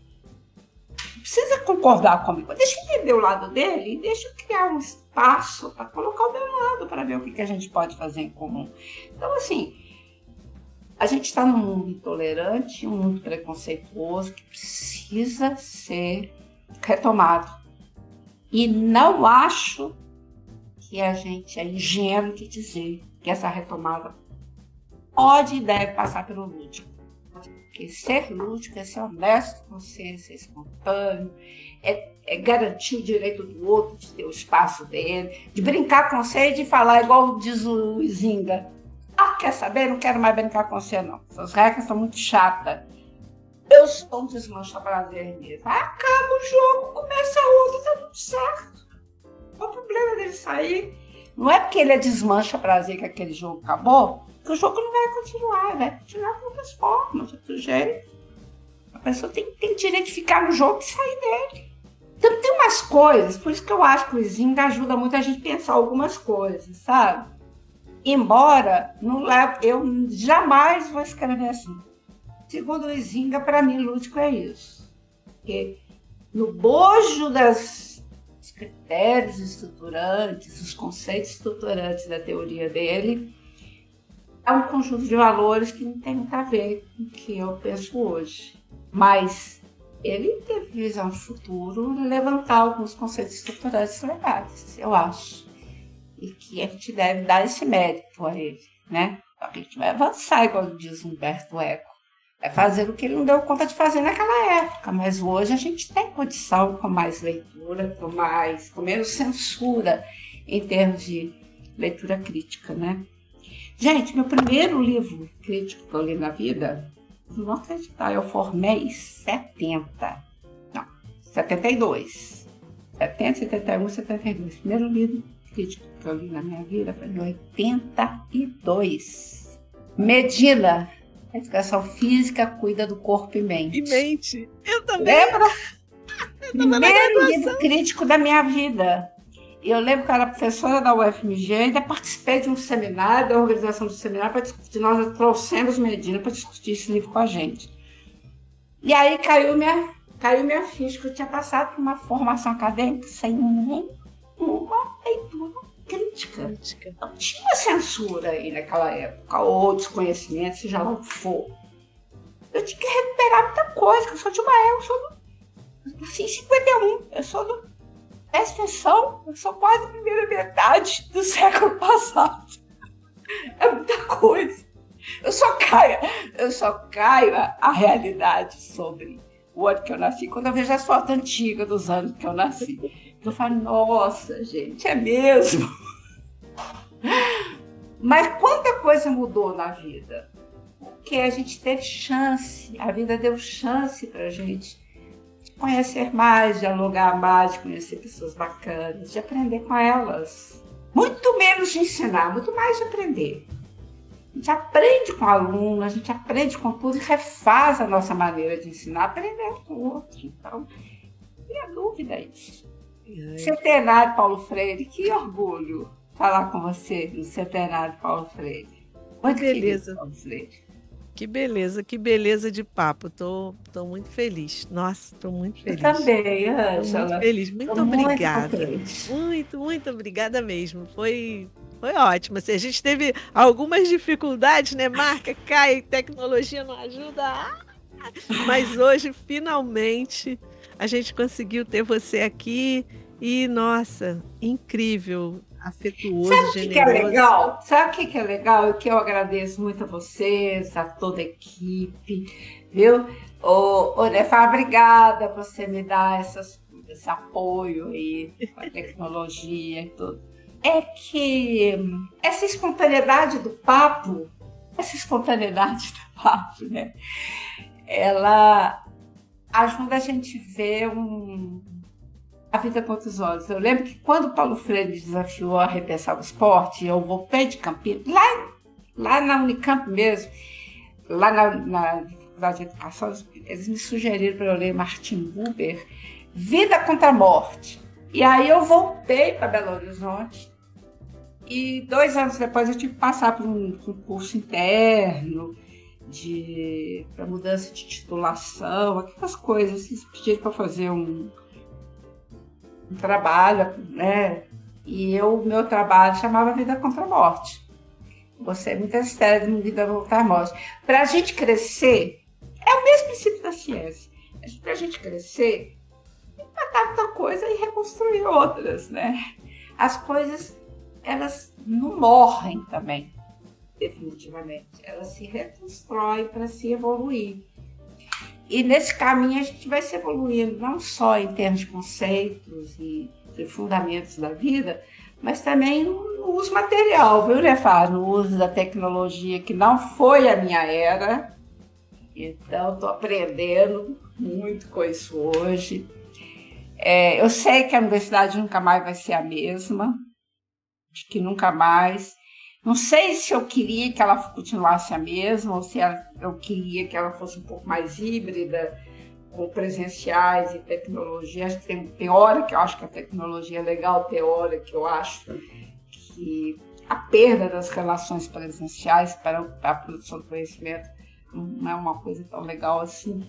B: Não precisa concordar comigo, deixa eu entender o lado dele e deixa eu criar um espaço para colocar o meu lado para ver o que, que a gente pode fazer em comum. Então, assim, a gente está num mundo intolerante, um mundo preconceituoso que precisa ser retomado. E não acho que a gente é ingênuo de dizer que essa retomada pode e deve passar pelo lúdico. Porque ser lúdico é ser honesto com você, ser espontâneo, é, é, garantir o direito do outro de ter o espaço dele, de brincar com você e de falar igual diz o Zinga. Ah, quer saber? Não quero mais brincar com você, não. Essas regras são muito chatas. Eu sou um desmancha prazer mesmo. Acaba o jogo, começa outro, tá tudo certo. Qual o problema dele sair? Não é porque ele é desmancha prazer que aquele jogo acabou, que o jogo não vai continuar, vai continuar de outras formas, de outro jeito. A pessoa tem, tem direito de ficar no jogo e sair dele. Então tem umas coisas, por isso que eu acho que o Zinga ajuda muito a gente pensar algumas coisas, sabe? Embora não leve, eu jamais vou escrever assim. Segundo o Izinga, para mim, lúdico é isso. Porque no bojo das dos critérios estruturantes, os conceitos estruturantes da teoria dele, é um conjunto de valores que não tem muito a ver com o que eu penso hoje. Mas ele teve visão de futuro levantar alguns conceitos estruturantes legais, eu acho. E que a gente deve dar esse mérito a ele, né? A gente vai avançar, igual diz Humberto Eco é fazer o que ele não deu conta de fazer naquela época. Mas hoje a gente tem condição com mais leitura, com mais, com menos censura em termos de leitura crítica, né? Gente, meu primeiro livro crítico que eu li na vida, não acreditar, eu formei 70. Não, 72. 70, 71, 72. Primeiro livro crítico que eu li na minha vida foi em 82. Medina, educação física cuida do corpo e mente.
A: E mente. Eu também.
B: Lembra? <laughs> Primeiro livro crítico da minha vida. Eu lembro que eu era professora da UFMG, ainda participei de um seminário, da organização do seminário, para discutir. Nós trouxemos Medina para discutir esse livro com a gente. E aí caiu minha, caiu minha ficha, que eu tinha passado por uma formação acadêmica sem nenhuma leitura crítica. crítica. Não tinha censura aí naquela época, ou desconhecimento, seja lá o que for. Eu tinha que recuperar muita coisa, que eu sou de uma época, eu sou do. Nasci em 51, eu sou do. Presta atenção, eu sou quase a primeira metade do <laughs> século passado. É muita coisa. Eu só caio, eu só caio a realidade sobre o ano que eu nasci quando eu vejo as fotos antigas dos anos que eu nasci. Eu falo, nossa, gente, é mesmo. Mas quanta coisa mudou na vida? Porque a gente teve chance, a vida deu chance para a gente de conhecer mais, dialogar mais, de conhecer pessoas bacanas, de aprender com elas. Muito menos de ensinar, muito mais de aprender. A gente aprende com o aluno, a gente aprende com tudo e refaz a nossa maneira de ensinar, aprendendo com o outro. Então, não a dúvida é isso. Centenário Paulo Freire, que orgulho falar com você no Centenário Paulo Freire.
A: Muito beleza. Paulo Freire. Que beleza, que beleza de papo. Tô, tô muito feliz. Nossa, tô muito feliz.
B: Eu também, Ângela.
A: Muito feliz. Muito tô obrigada. Muito, muito, muito obrigada mesmo. Foi foi ótimo. Assim, a gente teve algumas dificuldades, né? Marca cai, tecnologia não ajuda. Ah! Mas hoje, finalmente, a gente conseguiu ter você aqui e, nossa, incrível, afetuoso,
B: Sabe
A: generoso.
B: que é legal? Sabe o que é legal? Que eu agradeço muito a vocês, a toda a equipe, viu? Ô, Nefá, obrigada por você me dar essas, esse apoio aí com a tecnologia e tudo. É que essa espontaneidade do papo, essa espontaneidade do papo, né? Ela ajuda a gente ver um, a vida com outros olhos. Eu lembro que quando o Paulo Freire me desafiou a repensar o esporte, eu voltei de Campinas, lá, lá na Unicamp mesmo, lá na, na Faculdade de Educação, eles me sugeriram para eu ler Martin Buber, Vida contra a Morte. E aí eu voltei para Belo Horizonte e dois anos depois eu tive que passar por um concurso interno, de para mudança de titulação, aquelas coisas, assim, pediram para fazer um, um, trabalho, né? E eu, meu trabalho chamava Vida contra a Morte. Você é muita séria de Vida contra a Morte. Para a gente crescer, é o mesmo princípio da ciência. Para a gente crescer, matar muita coisa e reconstruir outras, né? As coisas, elas não morrem também definitivamente. Ela se reconstrói para se evoluir. E nesse caminho a gente vai se evoluindo, não só em termos de conceitos e fundamentos da vida, mas também no uso material, viu, Nefar? No uso da tecnologia, que não foi a minha era. Então, estou aprendendo muito com isso hoje. É, eu sei que a universidade nunca mais vai ser a mesma, que nunca mais. Não sei se eu queria que ela continuasse a mesma ou se eu queria que ela fosse um pouco mais híbrida, com presenciais e tecnologia. Tem, tem hora que eu acho que a tecnologia é legal, tem hora que eu acho que a perda das relações presenciais para a produção do conhecimento não é uma coisa tão legal assim.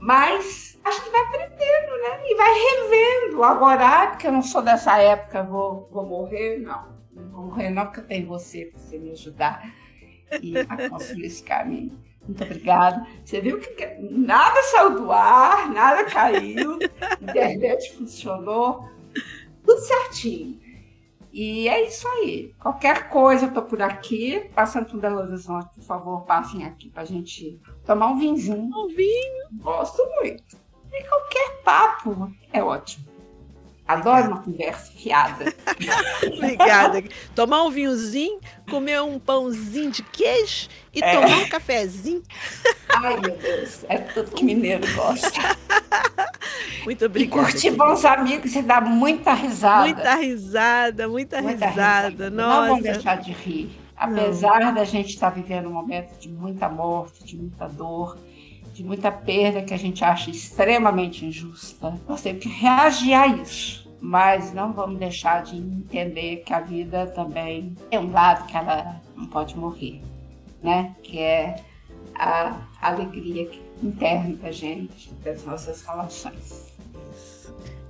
B: Mas acho que vai aprendendo, né? E vai revendo. Agora, ah, porque eu não sou dessa época, vou, vou morrer. Não, porque eu tenho você para você me ajudar e a <laughs> construir esse caminho. Muito obrigada. Você viu que nada saiu do ar, nada caiu, a <laughs> internet funcionou, tudo certinho. E é isso aí. Qualquer coisa, eu tô por aqui. Passando por Belo Horizonte, por favor, passem aqui pra gente tomar um vinhozinho.
A: Um vinho.
B: Gosto muito. E qualquer papo é ótimo. Adoro uma conversa fiada. <laughs>
A: Obrigada. Tomar um vinhozinho, comer um pãozinho de queijo e é. tomar um cafezinho.
B: Ai, meu Deus. É tudo que mineiro gosta. <laughs>
A: Muito obrigada.
B: E curtir bons amigos e dar muita risada.
A: Muita risada, muita, muita risada. risada. Nossa.
B: Não vamos deixar de rir. Apesar Não. da gente estar vivendo um momento de muita morte, de muita dor, de muita perda que a gente acha extremamente injusta, nós temos que reagir a isso. Mas não vamos deixar de entender que a vida também tem um lado que ela não pode morrer, né? Que é a alegria interna da gente, das nossas relações.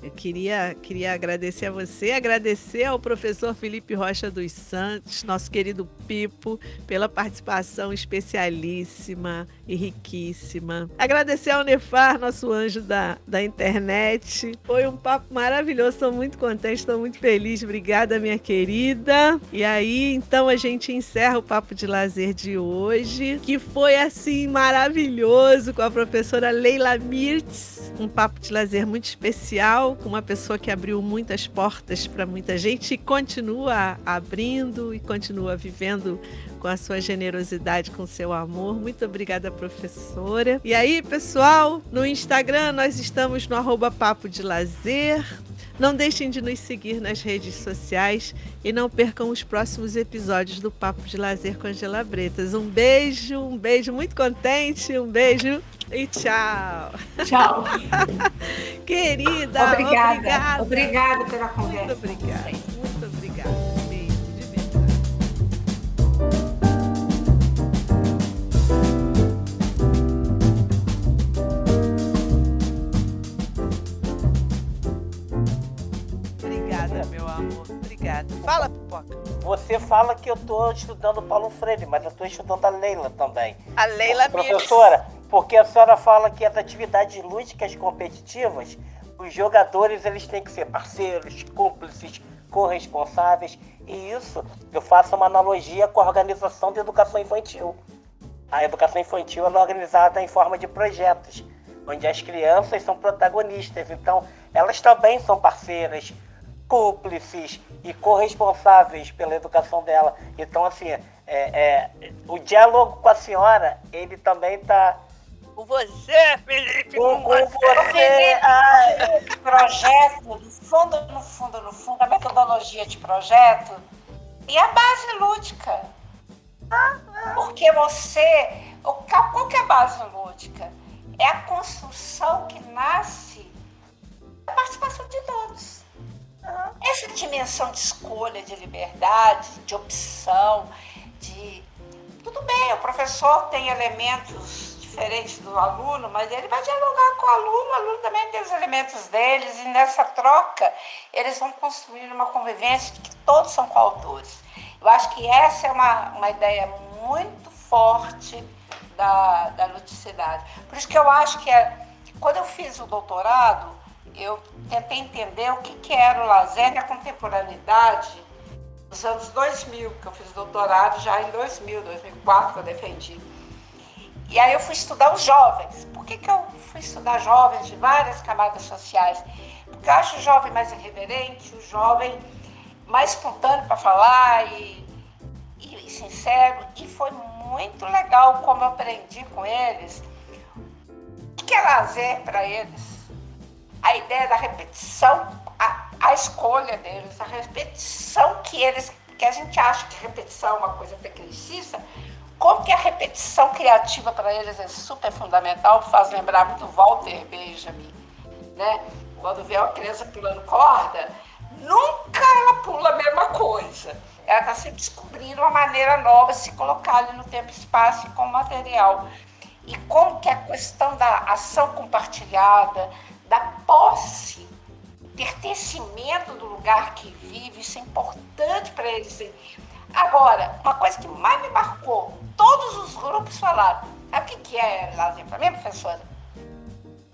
A: Eu queria, queria agradecer a você, agradecer ao professor Felipe Rocha dos Santos, nosso querido Pipo, pela participação especialíssima e riquíssima. Agradecer ao Nefar, nosso anjo da, da internet. Foi um papo maravilhoso, estou muito contente, estou muito feliz. Obrigada, minha querida. E aí, então, a gente encerra o papo de lazer de hoje, que foi assim maravilhoso com a professora Leila Mirtz. Um papo de lazer muito especial com uma pessoa que abriu muitas portas para muita gente e continua abrindo e continua vivendo com a sua generosidade, com o seu amor. Muito obrigada, professora. E aí, pessoal, no Instagram nós estamos no arroba Papo de Lazer. Não deixem de nos seguir nas redes sociais e não percam os próximos episódios do Papo de Lazer com Angela Bretas. Um beijo, um beijo muito contente, um beijo e tchau.
B: Tchau. <laughs>
A: Querida,
B: obrigada. Obrigada, obrigada pela conversa.
A: Muito obrigada. Muito obrigada. Obrigada. Fala, pipoca.
C: Você fala que eu estou estudando Paulo Freire, mas eu estou estudando a Leila também.
A: A Leila
C: Professora, porque a senhora fala que as atividades lúdicas competitivas, os jogadores eles têm que ser parceiros, cúmplices, corresponsáveis. E isso eu faço uma analogia com a organização de educação infantil. A educação infantil é organizada em forma de projetos, onde as crianças são protagonistas. Então, elas também são parceiras, cúmplices e corresponsáveis pela educação dela. Então, assim, é, é, o diálogo com a senhora, ele também está
A: com você, Felipe,
C: com, com você. você. Ai.
B: Projeto, no fundo, no fundo, no fundo, a metodologia de projeto e a base lúdica. Porque você. Qual que é a base lúdica? É a construção que nasce da participação de todos. Essa dimensão de escolha, de liberdade, de opção, de. Tudo bem, o professor tem elementos diferente do aluno, mas ele vai dialogar com o aluno, o aluno também tem os elementos deles, e nessa troca eles vão construir uma convivência que todos são coautores. Eu acho que essa é uma, uma ideia muito forte da, da ludicidade. Por isso que eu acho que é, quando eu fiz o doutorado, eu tentei entender o que, que era o lazer na contemporaneidade nos anos 2000, que eu fiz doutorado já em 2000, 2004 que eu defendi. E aí eu fui estudar os jovens. Por que, que eu fui estudar jovens de várias camadas sociais? Porque eu acho o jovem mais irreverente, o jovem mais espontâneo para falar e, e, e sincero. E foi muito legal como eu aprendi com eles o que é lazer para eles. A ideia da repetição, a, a escolha deles, a repetição que eles, que a gente acha que repetição é uma coisa tecnicista, como que a repetição criativa para eles é super fundamental, faz lembrar muito Walter Benjamin, né? Quando vê uma criança pulando corda, nunca ela pula a mesma coisa. Ela está sempre descobrindo uma maneira nova de se colocar ali no tempo e espaço com o material. E como que a questão da ação compartilhada, da posse, pertencimento do lugar que vive, isso é importante para eles. Agora, uma coisa que mais me marcou, todos os grupos falaram, sabe o que é lazer para mim, professora?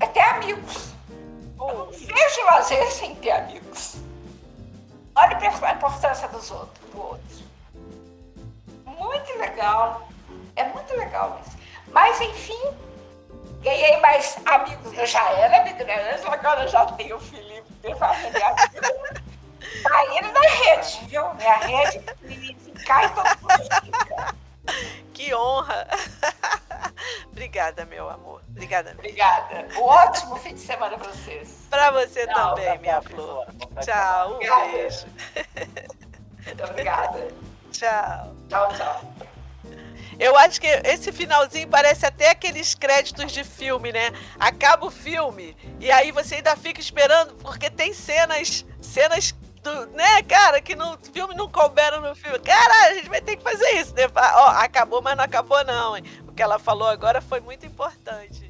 B: É ter amigos. Eu não vejo lazer sem ter amigos. Olha a importância dos outros, do outro. Muito legal. É muito legal isso. Mas, enfim, ganhei mais amigos. Eu já era migrante, agora eu já tenho o Felipe, minha família. Tá indo na rede, viu? Minha rede cai e todo mundo fica.
A: Que honra! <laughs> Obrigada, meu amor. Obrigada.
B: Obrigada. Um ótimo fim de semana para vocês.
A: Para você também, tá minha flor. Tchau, um obrigada. beijo. <laughs>
B: Muito obrigada.
A: Tchau.
B: Tchau, tchau.
A: Eu acho que esse finalzinho parece até aqueles créditos de filme, né? Acaba o filme e aí você ainda fica esperando porque tem cenas, cenas do, né, cara, que no filme não couberam no filme. Cara, a gente vai ter que fazer isso, né? Ó, acabou, mas não acabou não, hein? O que ela falou agora foi muito importante.